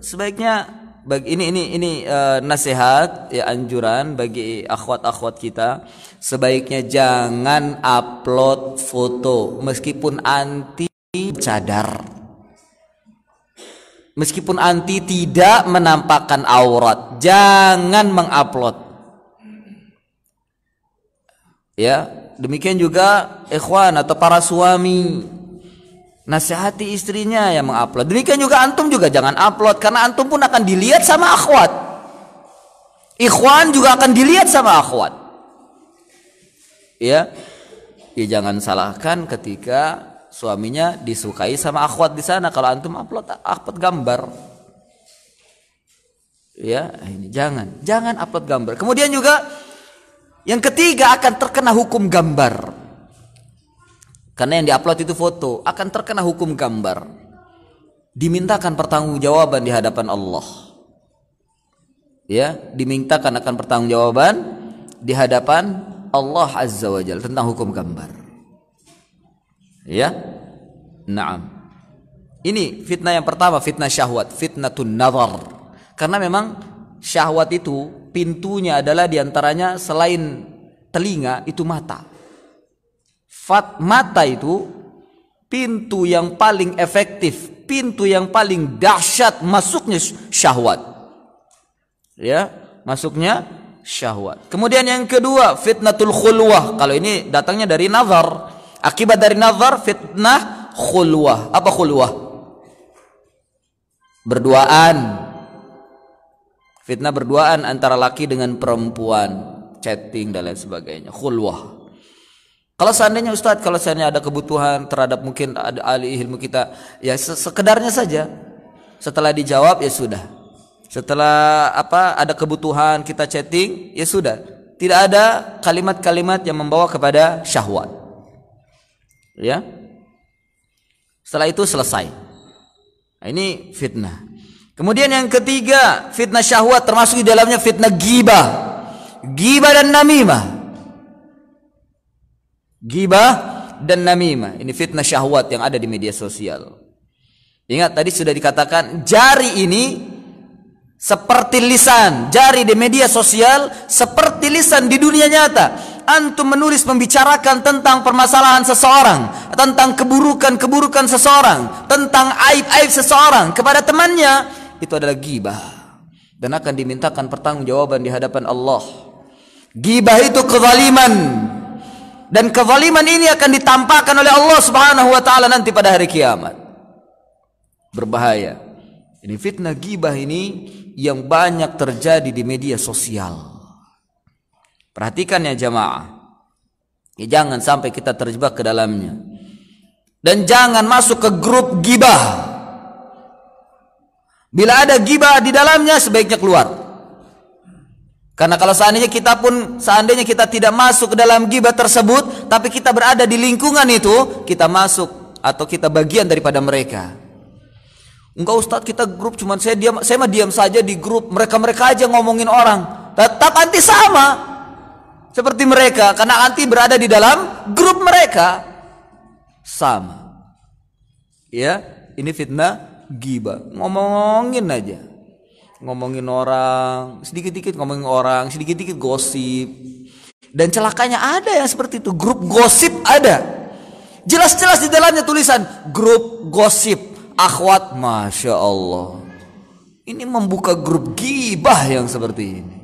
sebaiknya bagi ini ini ini uh, nasihat ya anjuran bagi akhwat-akhwat kita. Sebaiknya jangan upload foto meskipun anti cadar. Meskipun anti tidak menampakkan aurat jangan mengupload. Ya demikian juga ikhwan atau para suami nasihati istrinya yang mengupload. Demikian juga antum juga jangan upload karena antum pun akan dilihat sama akhwat. Ikhwan juga akan dilihat sama akhwat. Ya ya jangan salahkan ketika suaminya disukai sama akhwat di sana. Kalau antum upload upload gambar. Ya ini jangan jangan upload gambar. Kemudian juga yang ketiga akan terkena hukum gambar karena yang diupload itu foto akan terkena hukum gambar dimintakan pertanggungjawaban di hadapan Allah ya dimintakan akan pertanggungjawaban di hadapan Allah Azza wa Jalla tentang hukum gambar Ya. Naam. Ini fitnah yang pertama, fitnah syahwat, fitnatun nazar. Karena memang syahwat itu pintunya adalah di antaranya selain telinga itu mata. Fat mata itu pintu yang paling efektif, pintu yang paling dahsyat masuknya syahwat. Ya, masuknya syahwat. Kemudian yang kedua, fitnatul khulwah. Kalau ini datangnya dari nazar. Akibat dari nazar fitnah khulwah. Apa khulwah? Berduaan. Fitnah berduaan antara laki dengan perempuan, chatting dan lain sebagainya. Khulwah. Kalau seandainya Ustadz, kalau seandainya ada kebutuhan terhadap mungkin ada ahli ilmu kita, ya sekedarnya saja. Setelah dijawab ya sudah. Setelah apa ada kebutuhan kita chatting, ya sudah. Tidak ada kalimat-kalimat yang membawa kepada syahwat. Ya. Setelah itu selesai. Nah, ini fitnah. Kemudian yang ketiga, fitnah syahwat termasuk di dalamnya fitnah gibah. Gibah dan namimah. Gibah dan namimah. Ini fitnah syahwat yang ada di media sosial. Ingat tadi sudah dikatakan jari ini seperti lisan. Jari di media sosial seperti lisan di dunia nyata antum menulis membicarakan tentang permasalahan seseorang, tentang keburukan-keburukan seseorang, tentang aib-aib seseorang kepada temannya, itu adalah gibah dan akan dimintakan pertanggungjawaban di hadapan Allah. Gibah itu kezaliman dan kezaliman ini akan ditampakkan oleh Allah Subhanahu wa taala nanti pada hari kiamat. Berbahaya. Ini fitnah gibah ini yang banyak terjadi di media sosial. Perhatikan ya jamaah. Ya, jangan sampai kita terjebak ke dalamnya. Dan jangan masuk ke grup gibah. Bila ada gibah di dalamnya sebaiknya keluar. Karena kalau seandainya kita pun seandainya kita tidak masuk ke dalam gibah tersebut, tapi kita berada di lingkungan itu, kita masuk atau kita bagian daripada mereka. Enggak Ustadz kita grup cuman saya diam saya mah diam saja di grup. Mereka-mereka aja ngomongin orang. Tetap anti sama seperti mereka karena anti berada di dalam grup mereka. Sama. Ya ini fitnah giba ngomongin aja ngomongin orang sedikit-sedikit ngomongin orang sedikit-sedikit gosip. Dan celakanya ada yang seperti itu grup gosip ada. Jelas-jelas di dalamnya tulisan grup gosip akhwat. Masya Allah. Ini membuka grup gibah yang seperti ini.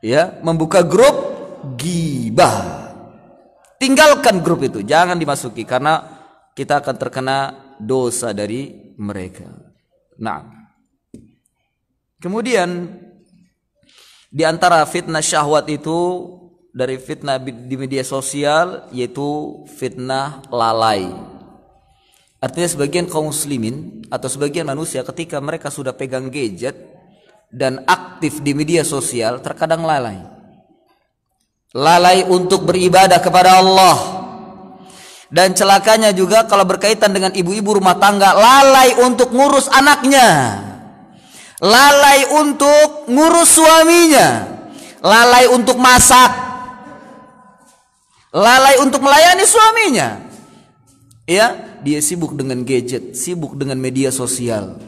Ya membuka grup gibah. Tinggalkan grup itu jangan dimasuki karena kita akan terkena dosa dari mereka. Nah kemudian di antara fitnah syahwat itu dari fitnah di media sosial yaitu fitnah lalai artinya sebagian kaum muslimin atau sebagian manusia ketika mereka sudah pegang gadget dan aktif di media sosial terkadang lalai. Lalai untuk beribadah kepada Allah. Dan celakanya juga kalau berkaitan dengan ibu-ibu rumah tangga, lalai untuk ngurus anaknya. Lalai untuk ngurus suaminya. Lalai untuk masak. Lalai untuk melayani suaminya. Ya, dia sibuk dengan gadget, sibuk dengan media sosial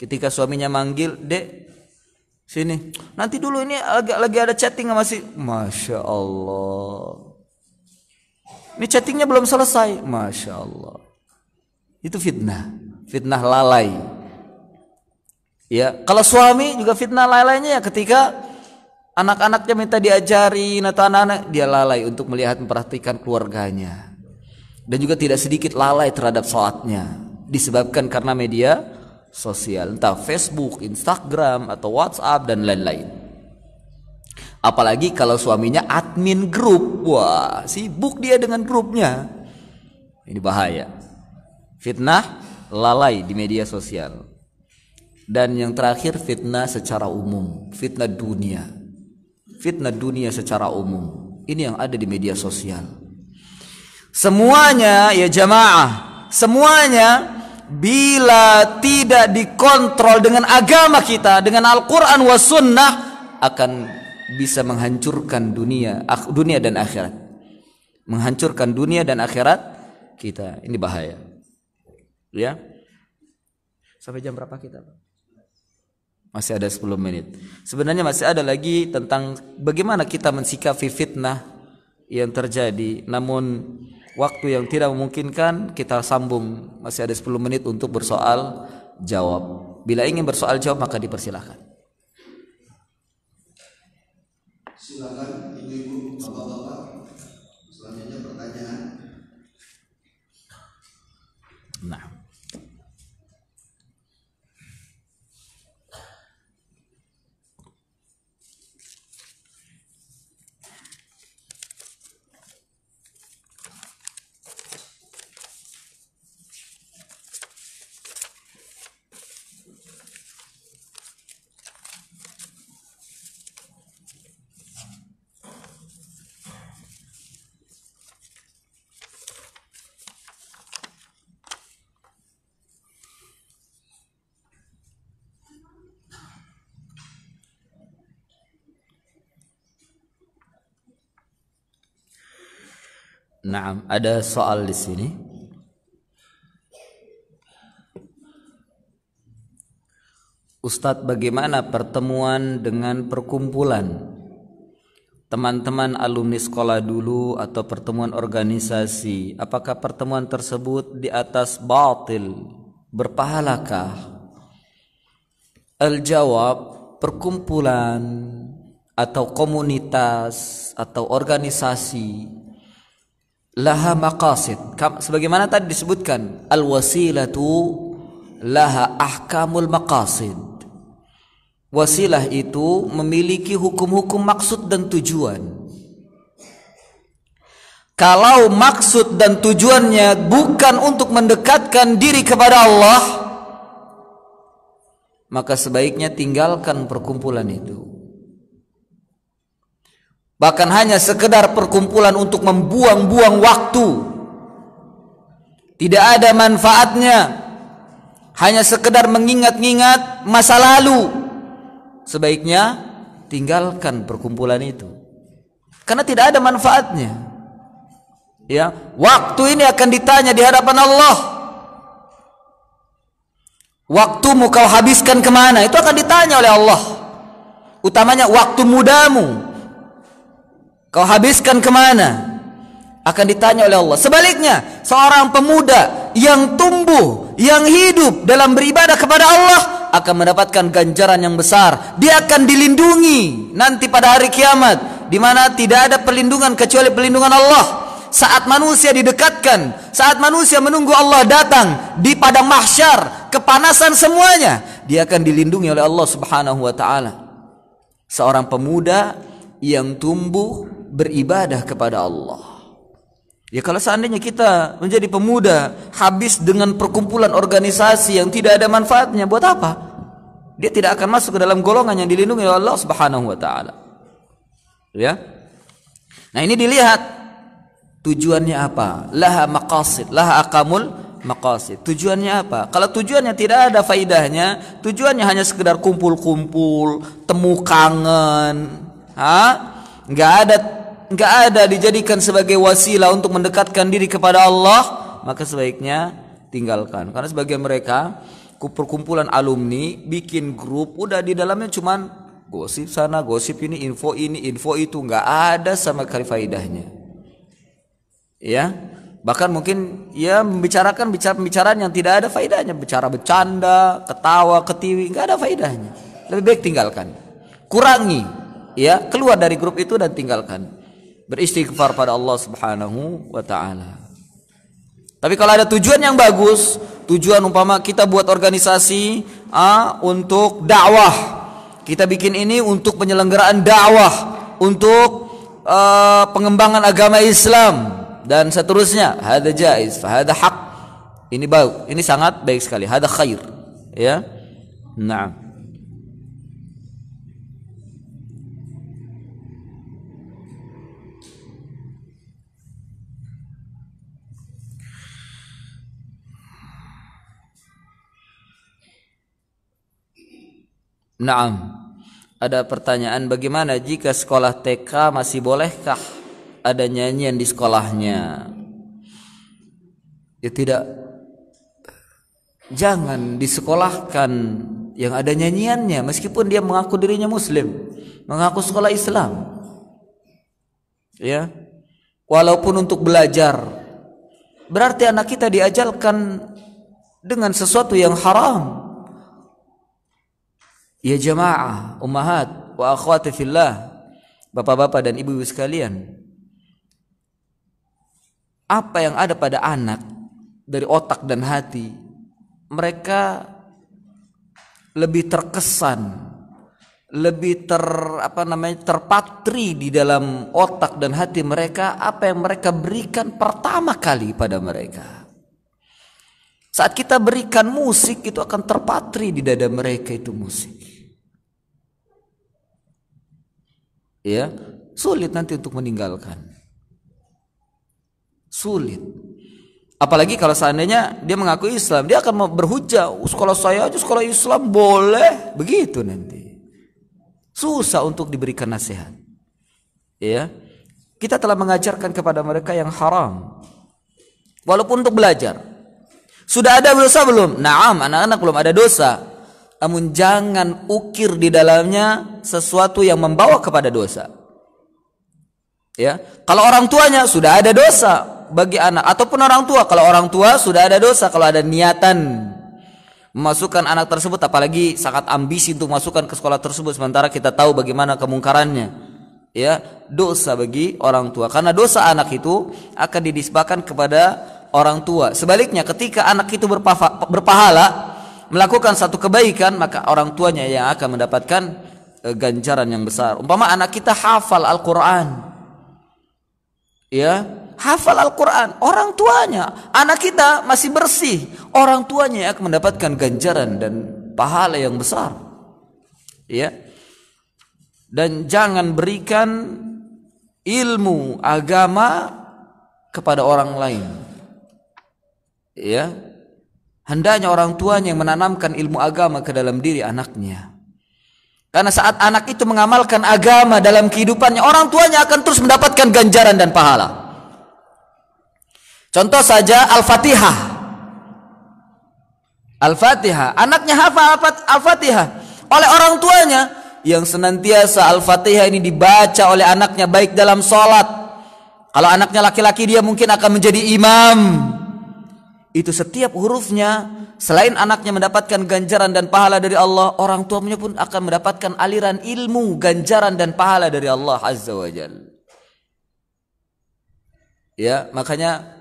Ketika suaminya manggil, dek, sini. Nanti dulu ini lagi, lagi ada chatting sama si, masya Allah. Ini chattingnya belum selesai, masya Allah. Itu fitnah, fitnah lalai. Ya, kalau suami juga fitnah lalainya ya ketika anak-anaknya minta diajari atau anak-anak dia lalai untuk melihat memperhatikan keluarganya. Dan juga tidak sedikit lalai terhadap sholatnya disebabkan karena media sosial, entah Facebook, Instagram atau WhatsApp dan lain-lain. Apalagi kalau suaminya admin grup, wah sibuk dia dengan grupnya. Ini bahaya. Fitnah lalai di media sosial. Dan yang terakhir fitnah secara umum, fitnah dunia. Fitnah dunia secara umum. Ini yang ada di media sosial. Semuanya ya jamaah, semuanya bila tidak dikontrol dengan agama kita, dengan Al-Qur'an was sunnah akan bisa menghancurkan dunia, dunia dan akhirat. Menghancurkan dunia dan akhirat kita. Ini bahaya. Ya. Sampai jam berapa kita, Pak? Masih ada 10 menit. Sebenarnya masih ada lagi tentang bagaimana kita mensikapi fitnah yang terjadi. Namun waktu yang tidak memungkinkan kita sambung. Masih ada 10 menit untuk bersoal jawab. Bila ingin bersoal jawab maka dipersilahkan. Silakan Nah, ada soal di sini. Ustadz, bagaimana pertemuan dengan perkumpulan teman-teman alumni sekolah dulu atau pertemuan organisasi? Apakah pertemuan tersebut di atas batil? Berpahalakah? Al-jawab, perkumpulan atau komunitas atau organisasi laha maqasid. Sebagaimana tadi disebutkan al wasilatu laha ahkamul maqasid. Wasilah itu memiliki hukum-hukum maksud dan tujuan. Kalau maksud dan tujuannya bukan untuk mendekatkan diri kepada Allah maka sebaiknya tinggalkan perkumpulan itu bahkan hanya sekedar perkumpulan untuk membuang-buang waktu. Tidak ada manfaatnya. Hanya sekedar mengingat-ingat masa lalu. Sebaiknya tinggalkan perkumpulan itu. Karena tidak ada manfaatnya. Ya waktu ini akan ditanya di hadapan Allah. Waktumu kau habiskan ke mana? Itu akan ditanya oleh Allah. Utamanya waktu mudamu Kau habiskan ke mana? Akan ditanya oleh Allah. Sebaliknya, seorang pemuda yang tumbuh, yang hidup dalam beribadah kepada Allah akan mendapatkan ganjaran yang besar. Dia akan dilindungi nanti pada hari kiamat, di mana tidak ada perlindungan kecuali perlindungan Allah. Saat manusia didekatkan, saat manusia menunggu Allah datang di padang mahsyar, kepanasan semuanya, dia akan dilindungi oleh Allah Subhanahu wa taala. Seorang pemuda yang tumbuh beribadah kepada Allah. Ya kalau seandainya kita menjadi pemuda habis dengan perkumpulan organisasi yang tidak ada manfaatnya buat apa? Dia tidak akan masuk ke dalam golongan yang dilindungi oleh Allah Subhanahu wa taala. Ya. Nah, ini dilihat tujuannya apa? Laha maqasid, laha akamul maqasid. Tujuannya apa? Kalau tujuannya tidak ada faidahnya, tujuannya hanya sekedar kumpul-kumpul, temu kangen, ha? Enggak ada nggak ada dijadikan sebagai wasilah untuk mendekatkan diri kepada Allah, maka sebaiknya tinggalkan. Karena sebagian mereka perkumpulan alumni bikin grup udah di dalamnya cuman gosip sana, gosip ini, info ini, info itu nggak ada sama sekali faidahnya. Ya, Bahkan mungkin ya membicarakan bicara pembicaraan yang tidak ada faedahnya, bicara bercanda, ketawa, ketiwi, nggak ada faedahnya. Lebih baik tinggalkan. Kurangi, ya, keluar dari grup itu dan tinggalkan. Beristighfar pada Allah Subhanahu wa taala. Tapi kalau ada tujuan yang bagus, tujuan umpama kita buat organisasi ah, untuk dakwah. Kita bikin ini untuk penyelenggaraan dakwah, untuk uh, pengembangan agama Islam dan seterusnya. Hada jaiz hada hak ini baik ini sangat baik sekali. Hada khair ya. Nah Naam. Ada pertanyaan bagaimana jika sekolah TK masih bolehkah ada nyanyian di sekolahnya? Ya tidak. Jangan disekolahkan yang ada nyanyiannya meskipun dia mengaku dirinya muslim mengaku sekolah Islam. Ya. Walaupun untuk belajar berarti anak kita diajarkan dengan sesuatu yang haram ya jamaah ummahat wa akhwati fillah bapak-bapak dan ibu-ibu sekalian. Apa yang ada pada anak dari otak dan hati mereka lebih terkesan lebih ter apa namanya terpatri di dalam otak dan hati mereka apa yang mereka berikan pertama kali pada mereka. Saat kita berikan musik itu akan terpatri di dada mereka itu musik ya sulit nanti untuk meninggalkan Sulit. Apalagi kalau seandainya dia mengaku Islam, dia akan berhujah, sekolah saya aja sekolah Islam boleh, begitu nanti. Susah untuk diberikan nasihat. Ya. Kita telah mengajarkan kepada mereka yang haram. Walaupun untuk belajar. Sudah ada dosa belum? Naam, anak-anak belum ada dosa. Namun jangan ukir di dalamnya sesuatu yang membawa kepada dosa. Ya, kalau orang tuanya sudah ada dosa, bagi anak ataupun orang tua. Kalau orang tua sudah ada dosa kalau ada niatan memasukkan anak tersebut apalagi sangat ambisi untuk masukkan ke sekolah tersebut sementara kita tahu bagaimana kemungkarannya ya dosa bagi orang tua karena dosa anak itu akan didisbahkan kepada orang tua sebaliknya ketika anak itu berpahala melakukan satu kebaikan maka orang tuanya yang akan mendapatkan eh, ganjaran yang besar. Umpama anak kita hafal Al-Qur'an. Ya hafal Al-Quran. Orang tuanya anak kita masih bersih. Orang tuanya yang akan mendapatkan ganjaran dan pahala yang besar. Ya. Dan jangan berikan ilmu agama kepada orang lain. Ya hendaknya orang tuanya yang menanamkan ilmu agama ke dalam diri anaknya karena saat anak itu mengamalkan agama dalam kehidupannya, orang tuanya akan terus mendapatkan ganjaran dan pahala. Contoh saja Al-Fatihah. Al-Fatihah, anaknya hafal Al-Fatihah oleh orang tuanya yang senantiasa Al-Fatihah ini dibaca oleh anaknya baik dalam sholat. Kalau anaknya laki-laki dia mungkin akan menjadi imam. Itu setiap hurufnya Selain anaknya mendapatkan ganjaran dan pahala dari Allah, orang tuanya pun akan mendapatkan aliran ilmu, ganjaran dan pahala dari Allah Azza wa Jal. Ya, makanya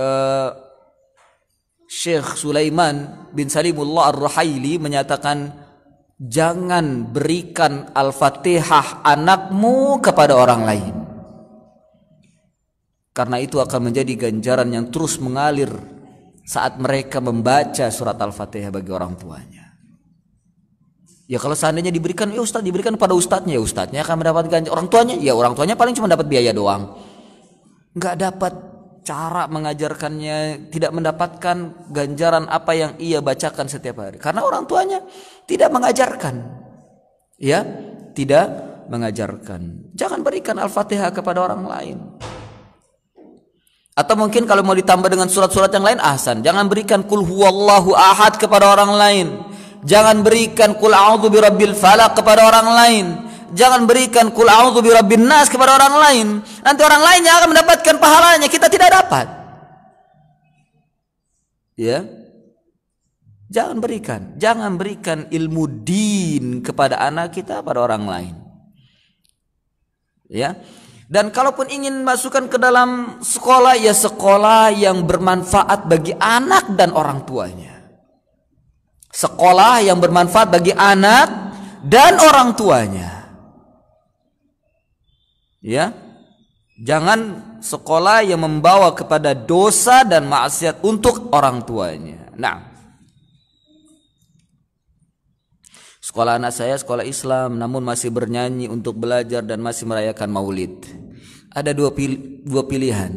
uh, Syekh Sulaiman bin Salimullah Ar-Ruhaili menyatakan jangan berikan Al-Fatihah anakmu kepada orang lain. Karena itu akan menjadi ganjaran yang terus mengalir saat mereka membaca surat Al-Fatihah bagi orang tuanya. Ya kalau seandainya diberikan, ya Ustaz diberikan pada Ustadznya, ya Ustadznya akan mendapatkan orang tuanya, ya orang tuanya paling cuma dapat biaya doang. Nggak dapat cara mengajarkannya, tidak mendapatkan ganjaran apa yang ia bacakan setiap hari. Karena orang tuanya tidak mengajarkan. Ya, tidak mengajarkan. Jangan berikan Al-Fatihah kepada orang lain. Atau mungkin kalau mau ditambah dengan surat-surat yang lain ahsan. Jangan berikan kul huwallahu ahad kepada orang lain. Jangan berikan kul a'udzu birabbil falaq kepada orang lain. Jangan berikan kul a'udzu birabbin nas kepada orang lain. Nanti orang lain yang akan mendapatkan pahalanya, kita tidak dapat. Ya. Jangan berikan, jangan berikan ilmu din kepada anak kita pada orang lain. Ya. Dan kalaupun ingin masukkan ke dalam sekolah ya sekolah yang bermanfaat bagi anak dan orang tuanya. Sekolah yang bermanfaat bagi anak dan orang tuanya. Ya. Jangan sekolah yang membawa kepada dosa dan maksiat untuk orang tuanya. Nah, Sekolah anak saya sekolah Islam namun masih bernyanyi untuk belajar dan masih merayakan maulid. Ada dua, pil dua pilihan.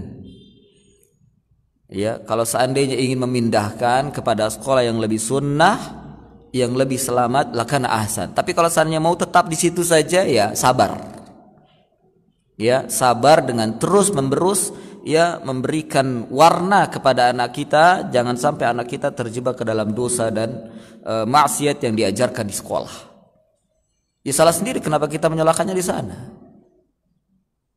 Ya, kalau seandainya ingin memindahkan kepada sekolah yang lebih sunnah, yang lebih selamat, lakukan ahsan. Tapi kalau seandainya mau tetap di situ saja, ya sabar. Ya, sabar dengan terus memberus ya memberikan warna kepada anak kita, jangan sampai anak kita terjebak ke dalam dosa dan e, maksiat yang diajarkan di sekolah. Ya salah sendiri kenapa kita menyalahkannya di sana.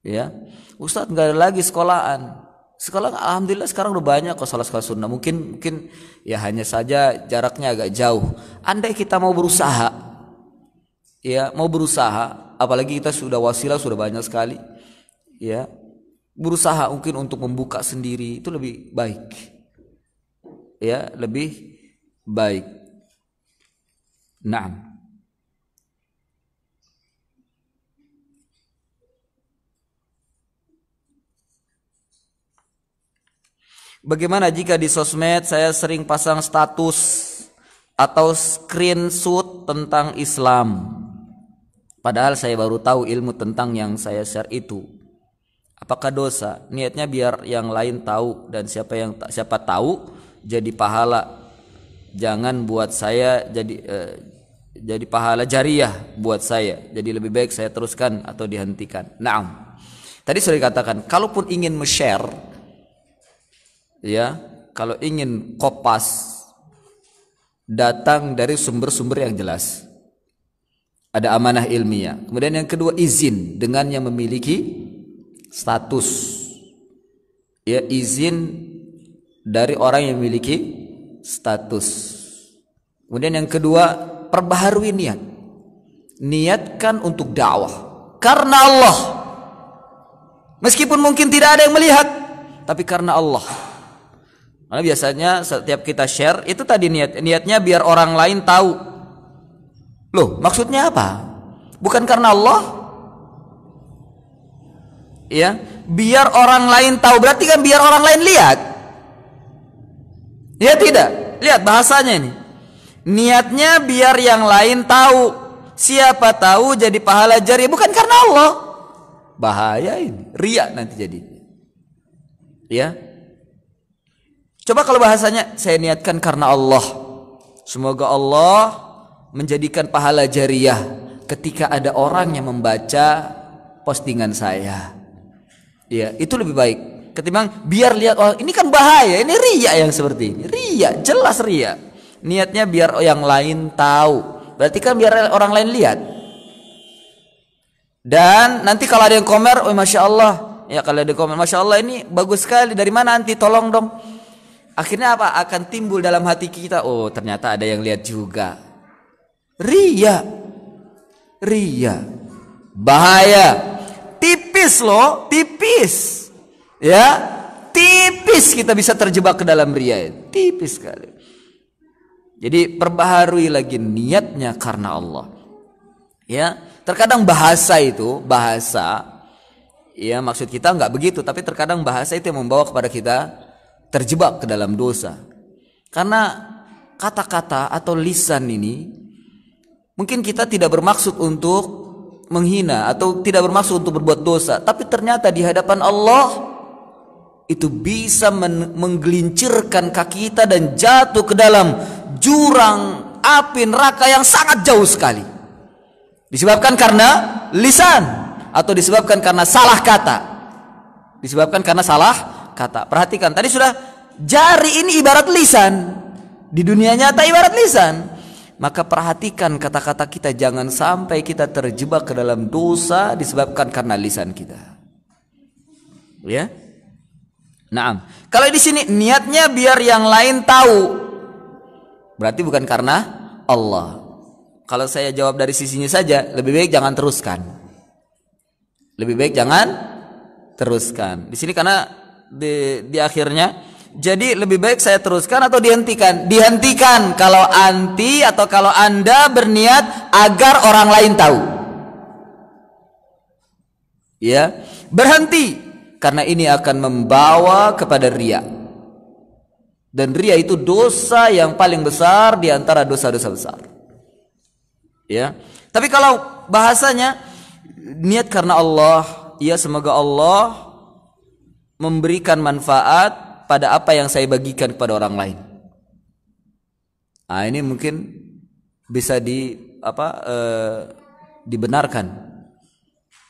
Ya, Ustadz nggak ada lagi sekolahan. Sekolah alhamdulillah sekarang udah banyak kok sekolah-sekolah sunnah. Mungkin mungkin ya hanya saja jaraknya agak jauh. Andai kita mau berusaha, ya mau berusaha, apalagi kita sudah wasilah sudah banyak sekali, ya berusaha mungkin untuk membuka sendiri itu lebih baik, ya lebih baik. Naam. Bagaimana jika di sosmed saya sering pasang status atau screenshot tentang Islam? Padahal saya baru tahu ilmu tentang yang saya share itu. Apakah dosa? Niatnya biar yang lain tahu dan siapa yang siapa tahu jadi pahala. Jangan buat saya jadi eh, jadi pahala jariah buat saya. Jadi lebih baik saya teruskan atau dihentikan. Naam. Tadi sudah dikatakan, kalaupun ingin share ya, kalau ingin kopas datang dari sumber-sumber yang jelas. Ada amanah ilmiah. Kemudian yang kedua izin dengan yang memiliki status. Ya, izin dari orang yang memiliki status. Kemudian yang kedua perbaharui niat. Niatkan untuk dakwah karena Allah. Meskipun mungkin tidak ada yang melihat, tapi karena Allah. Karena biasanya setiap kita share itu tadi niat niatnya biar orang lain tahu. Loh, maksudnya apa? Bukan karena Allah? Ya, biar orang lain tahu berarti kan biar orang lain lihat. Ya tidak? Lihat bahasanya ini. Niatnya biar yang lain tahu. Siapa tahu jadi pahala jari bukan karena Allah. Bahaya ini. Ria nanti jadi. Ya. Coba kalau bahasanya saya niatkan karena Allah. Semoga Allah menjadikan pahala jariah ketika ada orang yang membaca postingan saya. Ya, itu lebih baik ketimbang biar lihat oh ini kan bahaya, ini ria yang seperti ini. Ria, jelas ria. Niatnya biar yang lain tahu. Berarti kan biar orang lain lihat. Dan nanti kalau ada yang komer, oh masya Allah, ya kalau ada yang komer, masya Allah ini bagus sekali. Dari mana nanti? Tolong dong. Akhirnya apa? Akan timbul dalam hati kita. Oh ternyata ada yang lihat juga. Ria, ria, bahaya. Tipis loh, tipis. Ya, tipis kita bisa terjebak ke dalam ria. Tipis sekali. Jadi perbaharui lagi niatnya karena Allah. Ya, terkadang bahasa itu bahasa ya maksud kita nggak begitu, tapi terkadang bahasa itu yang membawa kepada kita terjebak ke dalam dosa. Karena kata-kata atau lisan ini mungkin kita tidak bermaksud untuk menghina atau tidak bermaksud untuk berbuat dosa, tapi ternyata di hadapan Allah itu bisa menggelincirkan kaki kita dan jatuh ke dalam jurang api neraka yang sangat jauh sekali. Disebabkan karena lisan atau disebabkan karena salah kata. Disebabkan karena salah kata. Perhatikan, tadi sudah jari ini ibarat lisan. Di dunia nyata ibarat lisan. Maka perhatikan kata-kata kita jangan sampai kita terjebak ke dalam dosa disebabkan karena lisan kita. Ya. Naam. Kalau di sini niatnya biar yang lain tahu. Berarti bukan karena Allah. Kalau saya jawab dari sisinya saja, lebih baik jangan teruskan. Lebih baik jangan teruskan. Di sini karena di, di akhirnya jadi lebih baik saya teruskan atau dihentikan? Dihentikan kalau anti atau kalau Anda berniat agar orang lain tahu. Ya, berhenti karena ini akan membawa kepada ria. Dan ria itu dosa yang paling besar di antara dosa-dosa besar. Ya. Tapi kalau bahasanya niat karena Allah, ya semoga Allah memberikan manfaat pada apa yang saya bagikan kepada orang lain. Nah, ini mungkin bisa di apa eh, dibenarkan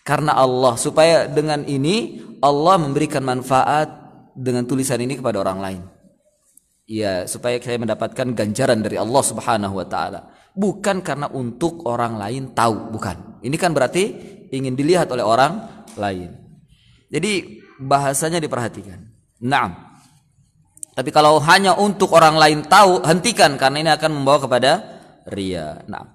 karena Allah supaya dengan ini Allah memberikan manfaat dengan tulisan ini kepada orang lain. Ya, supaya saya mendapatkan ganjaran dari Allah Subhanahu wa taala. Bukan karena untuk orang lain tahu, bukan. Ini kan berarti ingin dilihat oleh orang lain. Jadi bahasanya diperhatikan. Naam. Tapi kalau hanya untuk orang lain tahu, hentikan karena ini akan membawa kepada ria. Naam.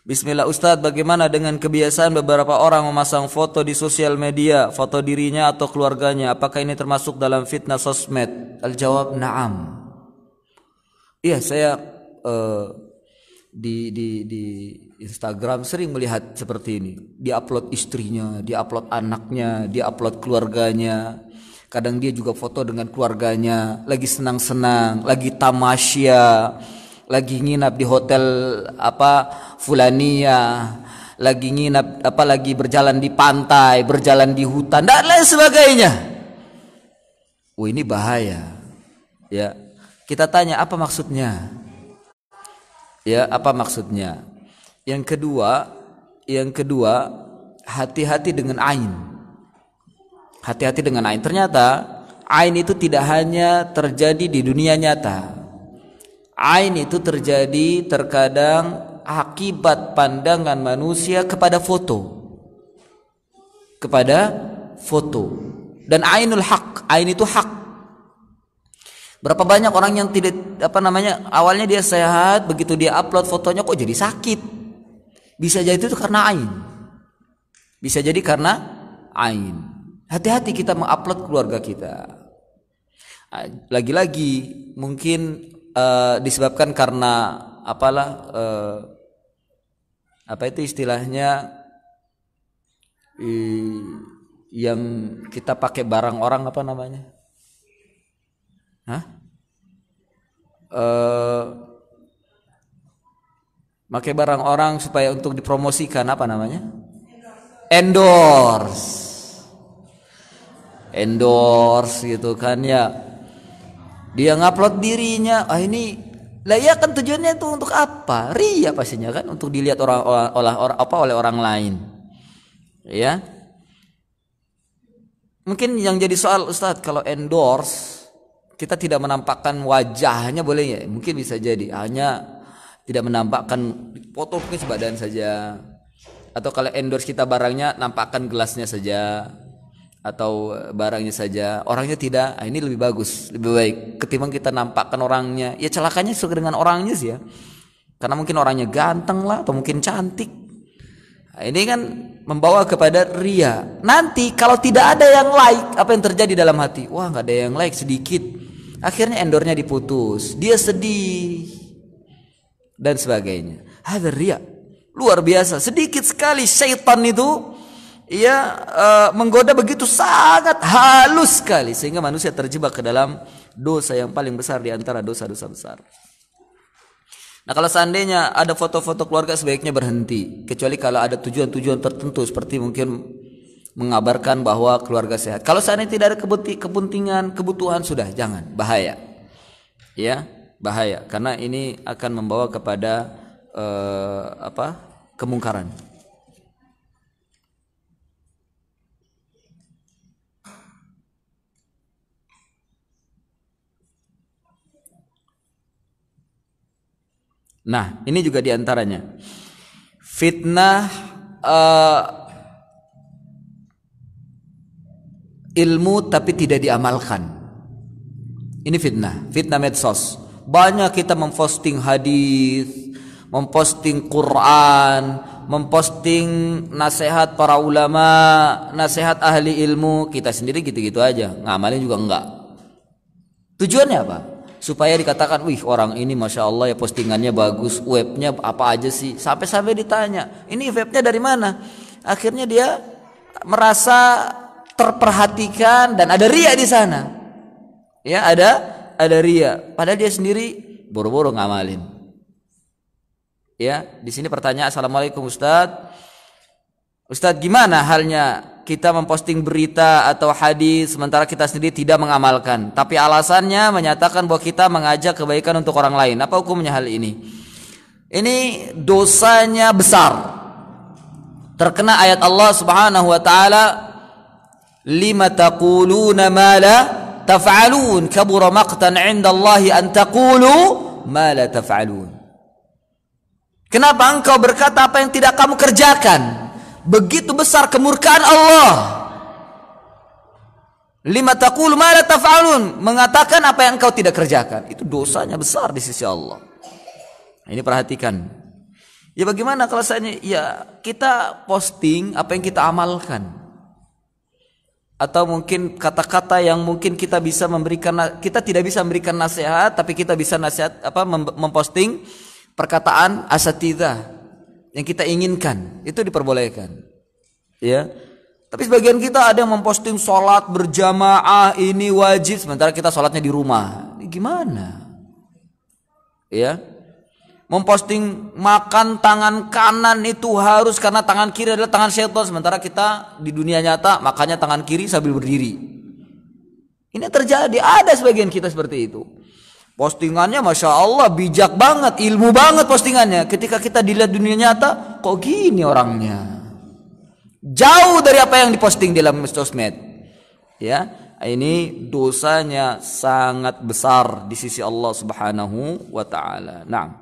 Bismillah Ustadz, bagaimana dengan kebiasaan beberapa orang memasang foto di sosial media, foto dirinya atau keluarganya? Apakah ini termasuk dalam fitnah sosmed? Al-jawab, na'am. Iya, saya uh, di, di, di Instagram sering melihat seperti ini. Di-upload istrinya, di-upload anaknya, di-upload keluarganya. Kadang dia juga foto dengan keluarganya, lagi senang-senang, lagi tamasya lagi nginap di hotel apa fulania. Lagi nginap apa lagi berjalan di pantai berjalan di hutan dan lain sebagainya. Oh ini bahaya. Ya kita tanya apa maksudnya ya apa maksudnya yang kedua yang kedua hati-hati dengan ain hati-hati dengan ain ternyata ain itu tidak hanya terjadi di dunia nyata Ain itu terjadi terkadang akibat pandangan manusia kepada foto. Kepada foto. Dan ainul hak, ain itu hak. Berapa banyak orang yang tidak apa namanya awalnya dia sehat, begitu dia upload fotonya kok jadi sakit. Bisa jadi itu karena ain. Bisa jadi karena ain. Hati-hati kita mengupload keluarga kita. Lagi-lagi mungkin uh, disebabkan karena apalah uh, apa itu istilahnya uh, yang kita pakai barang orang apa namanya? Hah? Uh, pakai barang orang supaya untuk dipromosikan apa namanya? Endorse. Endorse gitu kan ya dia ngupload dirinya ah ini lah ya kan tujuannya itu untuk apa ria pastinya kan untuk dilihat orang oleh orang apa oleh orang lain ya mungkin yang jadi soal Ustadz kalau endorse kita tidak menampakkan wajahnya boleh ya? Mungkin bisa jadi. Hanya tidak menampakkan foto mungkin sebadan saja. Atau kalau endorse kita barangnya nampakkan gelasnya saja. Atau barangnya saja. Orangnya tidak. Nah, ini lebih bagus lebih baik. Ketimbang kita nampakkan orangnya. Ya celakanya sesuai dengan orangnya sih ya. Karena mungkin orangnya ganteng lah atau mungkin cantik. Nah, ini kan membawa kepada ria. Nanti kalau tidak ada yang like apa yang terjadi dalam hati? Wah nggak ada yang like sedikit akhirnya endornya diputus. Dia sedih. Dan sebagainya. Ria luar biasa. Sedikit sekali syaitan itu ia uh, menggoda begitu sangat halus sekali. Sehingga manusia terjebak ke dalam dosa yang paling besar di antara dosa-dosa besar. Nah kalau seandainya ada foto-foto keluarga sebaiknya berhenti. Kecuali kalau ada tujuan-tujuan tertentu seperti mungkin mengabarkan bahwa keluarga sehat. Kalau seandainya tidak ada kepentingan, kebutuhan sudah jangan bahaya. Ya, bahaya karena ini akan membawa kepada uh, apa? kemungkaran. Nah, ini juga di antaranya. Fitnah uh, ilmu tapi tidak diamalkan. Ini fitnah, fitnah medsos. Banyak kita memposting hadis, memposting Quran, memposting nasihat para ulama, nasihat ahli ilmu, kita sendiri gitu-gitu aja, ngamalin juga enggak. Tujuannya apa? Supaya dikatakan, wih orang ini masya Allah ya postingannya bagus, webnya apa aja sih? Sampai-sampai ditanya, ini webnya dari mana? Akhirnya dia merasa terperhatikan dan ada ria di sana. Ya ada ada ria. Padahal dia sendiri boro-boro ngamalin. Ya, di sini pertanyaan Assalamualaikum Ustadz. Ustadz gimana halnya kita memposting berita atau hadis sementara kita sendiri tidak mengamalkan. Tapi alasannya menyatakan bahwa kita mengajak kebaikan untuk orang lain. Apa hukumnya hal ini? Ini dosanya besar. Terkena ayat Allah Subhanahu wa taala lima taquluna ma la taf'alun kabura maqtan 'inda Allah an taqulu ma la taf'alun Kenapa engkau berkata apa yang tidak kamu kerjakan? Begitu besar kemurkaan Allah. Lima taqulu ma la taf'alun, mengatakan apa yang engkau tidak kerjakan. Itu dosanya besar di sisi Allah. Ini perhatikan. Ya bagaimana kalau saya ya kita posting apa yang kita amalkan. Atau mungkin kata-kata yang mungkin kita bisa memberikan kita tidak bisa memberikan nasihat tapi kita bisa nasihat apa memposting perkataan asatidah yang kita inginkan. Itu diperbolehkan. Ya. Tapi sebagian kita ada yang memposting sholat berjamaah ini wajib sementara kita sholatnya di rumah. Ini gimana? Ya memposting makan tangan kanan itu harus karena tangan kiri adalah tangan syaitan sementara kita di dunia nyata makannya tangan kiri sambil berdiri ini terjadi ada sebagian kita seperti itu Postingannya Masya Allah bijak banget, ilmu banget postingannya. Ketika kita dilihat dunia nyata, kok gini orangnya. Jauh dari apa yang diposting dalam sosmed. Ya, ini dosanya sangat besar di sisi Allah Subhanahu wa taala. Nah,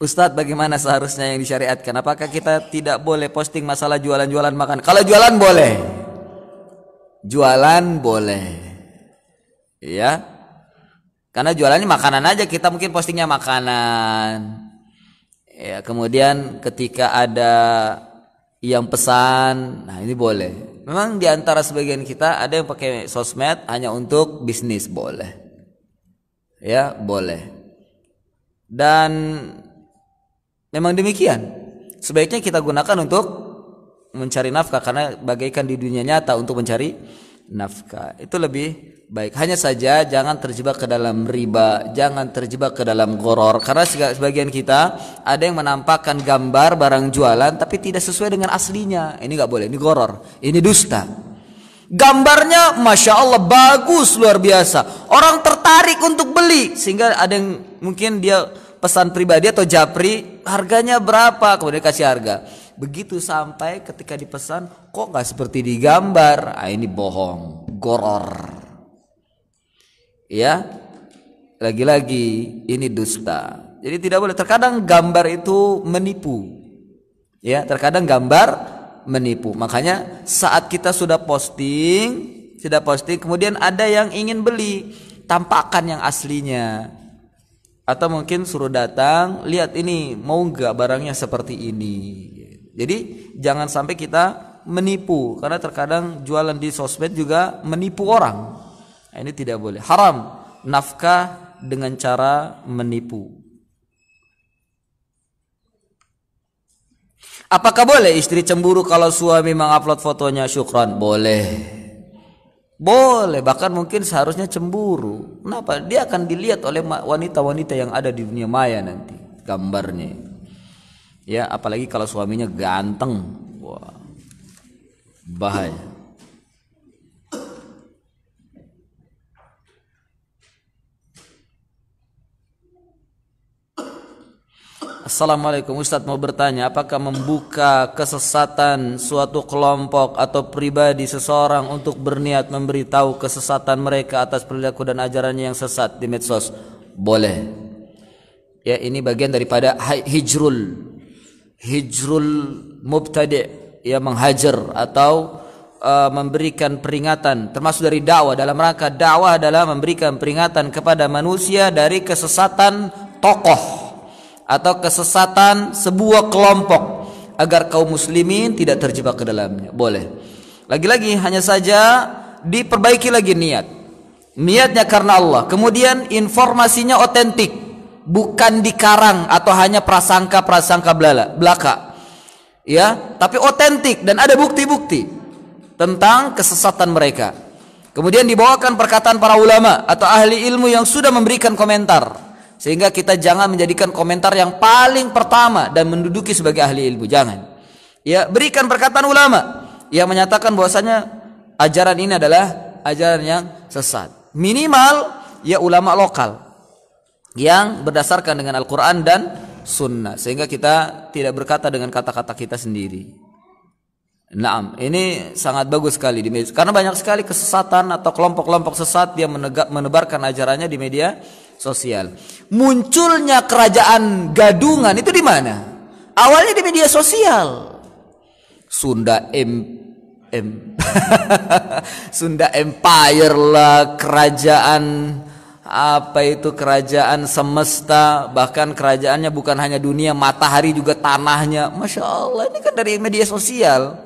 Ustadz bagaimana seharusnya yang disyariatkan? Apakah kita tidak boleh posting masalah jualan-jualan makan? Kalau jualan boleh. Jualan boleh. Ya karena jualannya makanan aja kita mungkin postingnya makanan. Ya kemudian ketika ada yang pesan nah ini boleh. Memang di antara sebagian kita ada yang pakai sosmed hanya untuk bisnis boleh. Ya boleh. Dan memang demikian sebaiknya kita gunakan untuk mencari nafkah karena bagaikan di dunia nyata untuk mencari nafkah. Itu lebih baik. Hanya saja jangan terjebak ke dalam riba, jangan terjebak ke dalam goror. Karena sebagian kita ada yang menampakkan gambar barang jualan tapi tidak sesuai dengan aslinya. Ini nggak boleh, ini goror, ini dusta. Gambarnya masya Allah bagus luar biasa. Orang tertarik untuk beli sehingga ada yang mungkin dia pesan pribadi atau japri harganya berapa kemudian kasih harga Begitu sampai ketika dipesan kok nggak seperti di gambar. Ah, ini bohong, goror. Ya, lagi-lagi ini dusta. Jadi tidak boleh. Terkadang gambar itu menipu. Ya, terkadang gambar menipu. Makanya saat kita sudah posting, sudah posting, kemudian ada yang ingin beli, tampakkan yang aslinya. Atau mungkin suruh datang, lihat ini mau nggak barangnya seperti ini. Jadi jangan sampai kita menipu karena terkadang jualan di sosmed juga menipu orang. Nah, ini tidak boleh. Haram nafkah dengan cara menipu. Apakah boleh istri cemburu kalau suami mengupload fotonya syukran? Boleh. Boleh, bahkan mungkin seharusnya cemburu. Kenapa? Dia akan dilihat oleh wanita-wanita yang ada di dunia maya nanti gambarnya ya apalagi kalau suaminya ganteng wah bahaya Assalamualaikum Ustadz mau bertanya apakah membuka kesesatan suatu kelompok atau pribadi seseorang untuk berniat memberitahu kesesatan mereka atas perilaku dan ajarannya yang sesat di medsos? Boleh. Ya ini bagian daripada hijrul. Hijrul mubtadi. Ya menghajar atau uh, memberikan peringatan termasuk dari dakwah. Dalam rangka dakwah adalah memberikan peringatan kepada manusia dari kesesatan tokoh atau kesesatan sebuah kelompok agar kaum muslimin tidak terjebak ke dalamnya. Boleh. Lagi-lagi hanya saja diperbaiki lagi niat. Niatnya karena Allah. Kemudian informasinya otentik, bukan dikarang atau hanya prasangka-prasangka belaka. Ya, tapi otentik dan ada bukti-bukti tentang kesesatan mereka. Kemudian dibawakan perkataan para ulama atau ahli ilmu yang sudah memberikan komentar sehingga kita jangan menjadikan komentar yang paling pertama dan menduduki sebagai ahli ilmu. Jangan. Ya, berikan perkataan ulama yang menyatakan bahwasanya ajaran ini adalah ajaran yang sesat. Minimal ya ulama lokal yang berdasarkan dengan Al-Qur'an dan sunnah sehingga kita tidak berkata dengan kata-kata kita sendiri. Nah, ini sangat bagus sekali di media karena banyak sekali kesesatan atau kelompok-kelompok sesat yang menebarkan ajarannya di media sosial. Munculnya kerajaan gadungan itu di mana? Awalnya di media sosial. Sunda M M Sunda Empire lah, kerajaan apa itu kerajaan semesta bahkan kerajaannya bukan hanya dunia matahari juga tanahnya masya Allah ini kan dari media sosial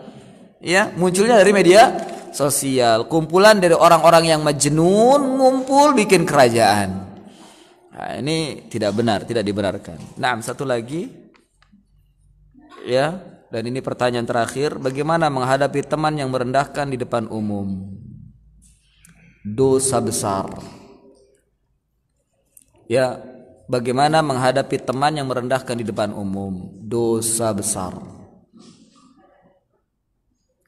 ya munculnya dari media sosial kumpulan dari orang-orang yang majnun ngumpul bikin kerajaan Nah, ini tidak benar, tidak dibenarkan. Nah, satu lagi ya, dan ini pertanyaan terakhir, bagaimana menghadapi teman yang merendahkan di depan umum? Dosa besar. Ya, bagaimana menghadapi teman yang merendahkan di depan umum? Dosa besar.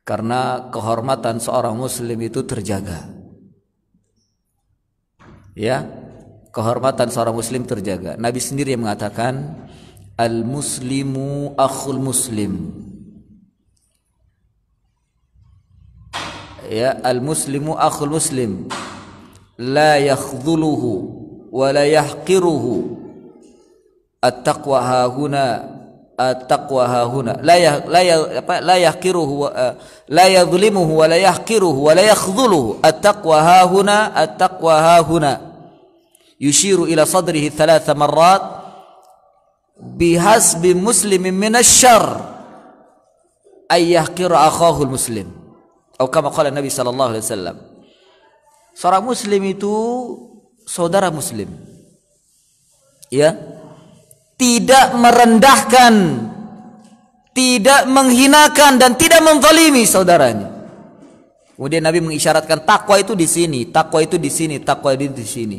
Karena kehormatan seorang muslim itu terjaga. Ya, kehormatan seorang muslim terjaga. Nabi sendiri yang mengatakan al muslimu akhul muslim. Ya, al muslimu akhul muslim. La yakhdhuluhu wa la yahqiruhu. At-taqwa hahuna at-taqwa hahuna la ya, la ya, apa la yahqiruhu uh, la yadhlimuhu wa la yahqiruhu wa la yakhdhuluhu at-taqwa hahuna at-taqwa hahuna yushiru ila sadrihi thalatha marrat bihasbi muslimin min asyar ay yahqira akhahu muslim atau kama qala Nabi sallallahu alaihi wasallam seorang muslim itu saudara muslim ya tidak merendahkan tidak menghinakan dan tidak menzalimi saudaranya. Kemudian Nabi mengisyaratkan takwa itu di sini takwa itu di sini takwa itu di sini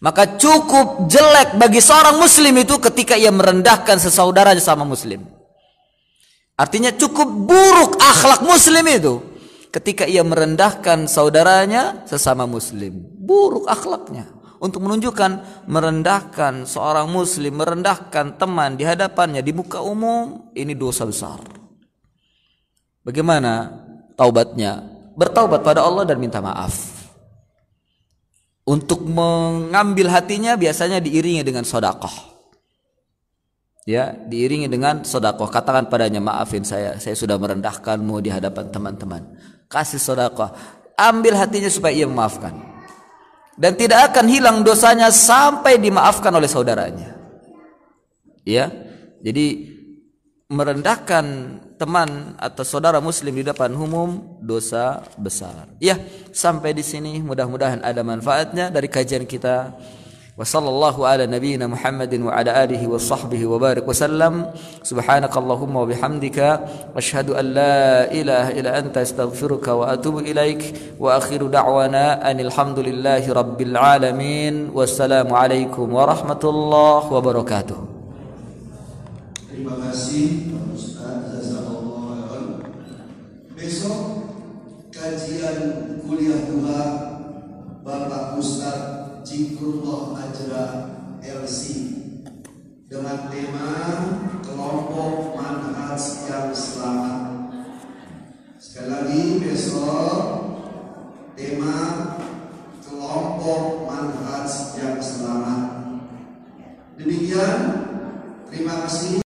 maka cukup jelek bagi seorang muslim itu ketika ia merendahkan sesaudara sama muslim. Artinya cukup buruk akhlak muslim itu ketika ia merendahkan saudaranya sesama muslim. Buruk akhlaknya untuk menunjukkan merendahkan seorang muslim, merendahkan teman di hadapannya di muka umum ini dosa besar. Bagaimana taubatnya? Bertaubat pada Allah dan minta maaf. Untuk mengambil hatinya biasanya diiringi dengan sodakoh. Ya, diiringi dengan sodakoh. Katakan padanya, maafin saya, saya sudah merendahkanmu di hadapan teman-teman. Kasih sodakoh. Ambil hatinya supaya ia memaafkan. Dan tidak akan hilang dosanya sampai dimaafkan oleh saudaranya. Ya, jadi merendahkan teman atau saudara muslim di depan umum dosa besar. Ya, sampai di sini mudah-mudahan ada manfaatnya dari kajian kita. Wa sallallahu ala nabiyyina Muhammadin wa ala alihi wa sahbihi wa barik wasallam. Subhanakallahumma wa bihamdika asyhadu an la ilaha illa anta astaghfiruka wa atubu ilaik wa akhiru da'wana anil hamdulillahi rabbil alamin. Wassalamu alaikum warahmatullahi wabarakatuh. Terima kasih kajian kuliah dua Bapak Ustaz Cikrullah Ajra LC dengan tema kelompok manhaj yang selamat. Sekali lagi besok tema kelompok manhaj yang selamat. Demikian, terima kasih.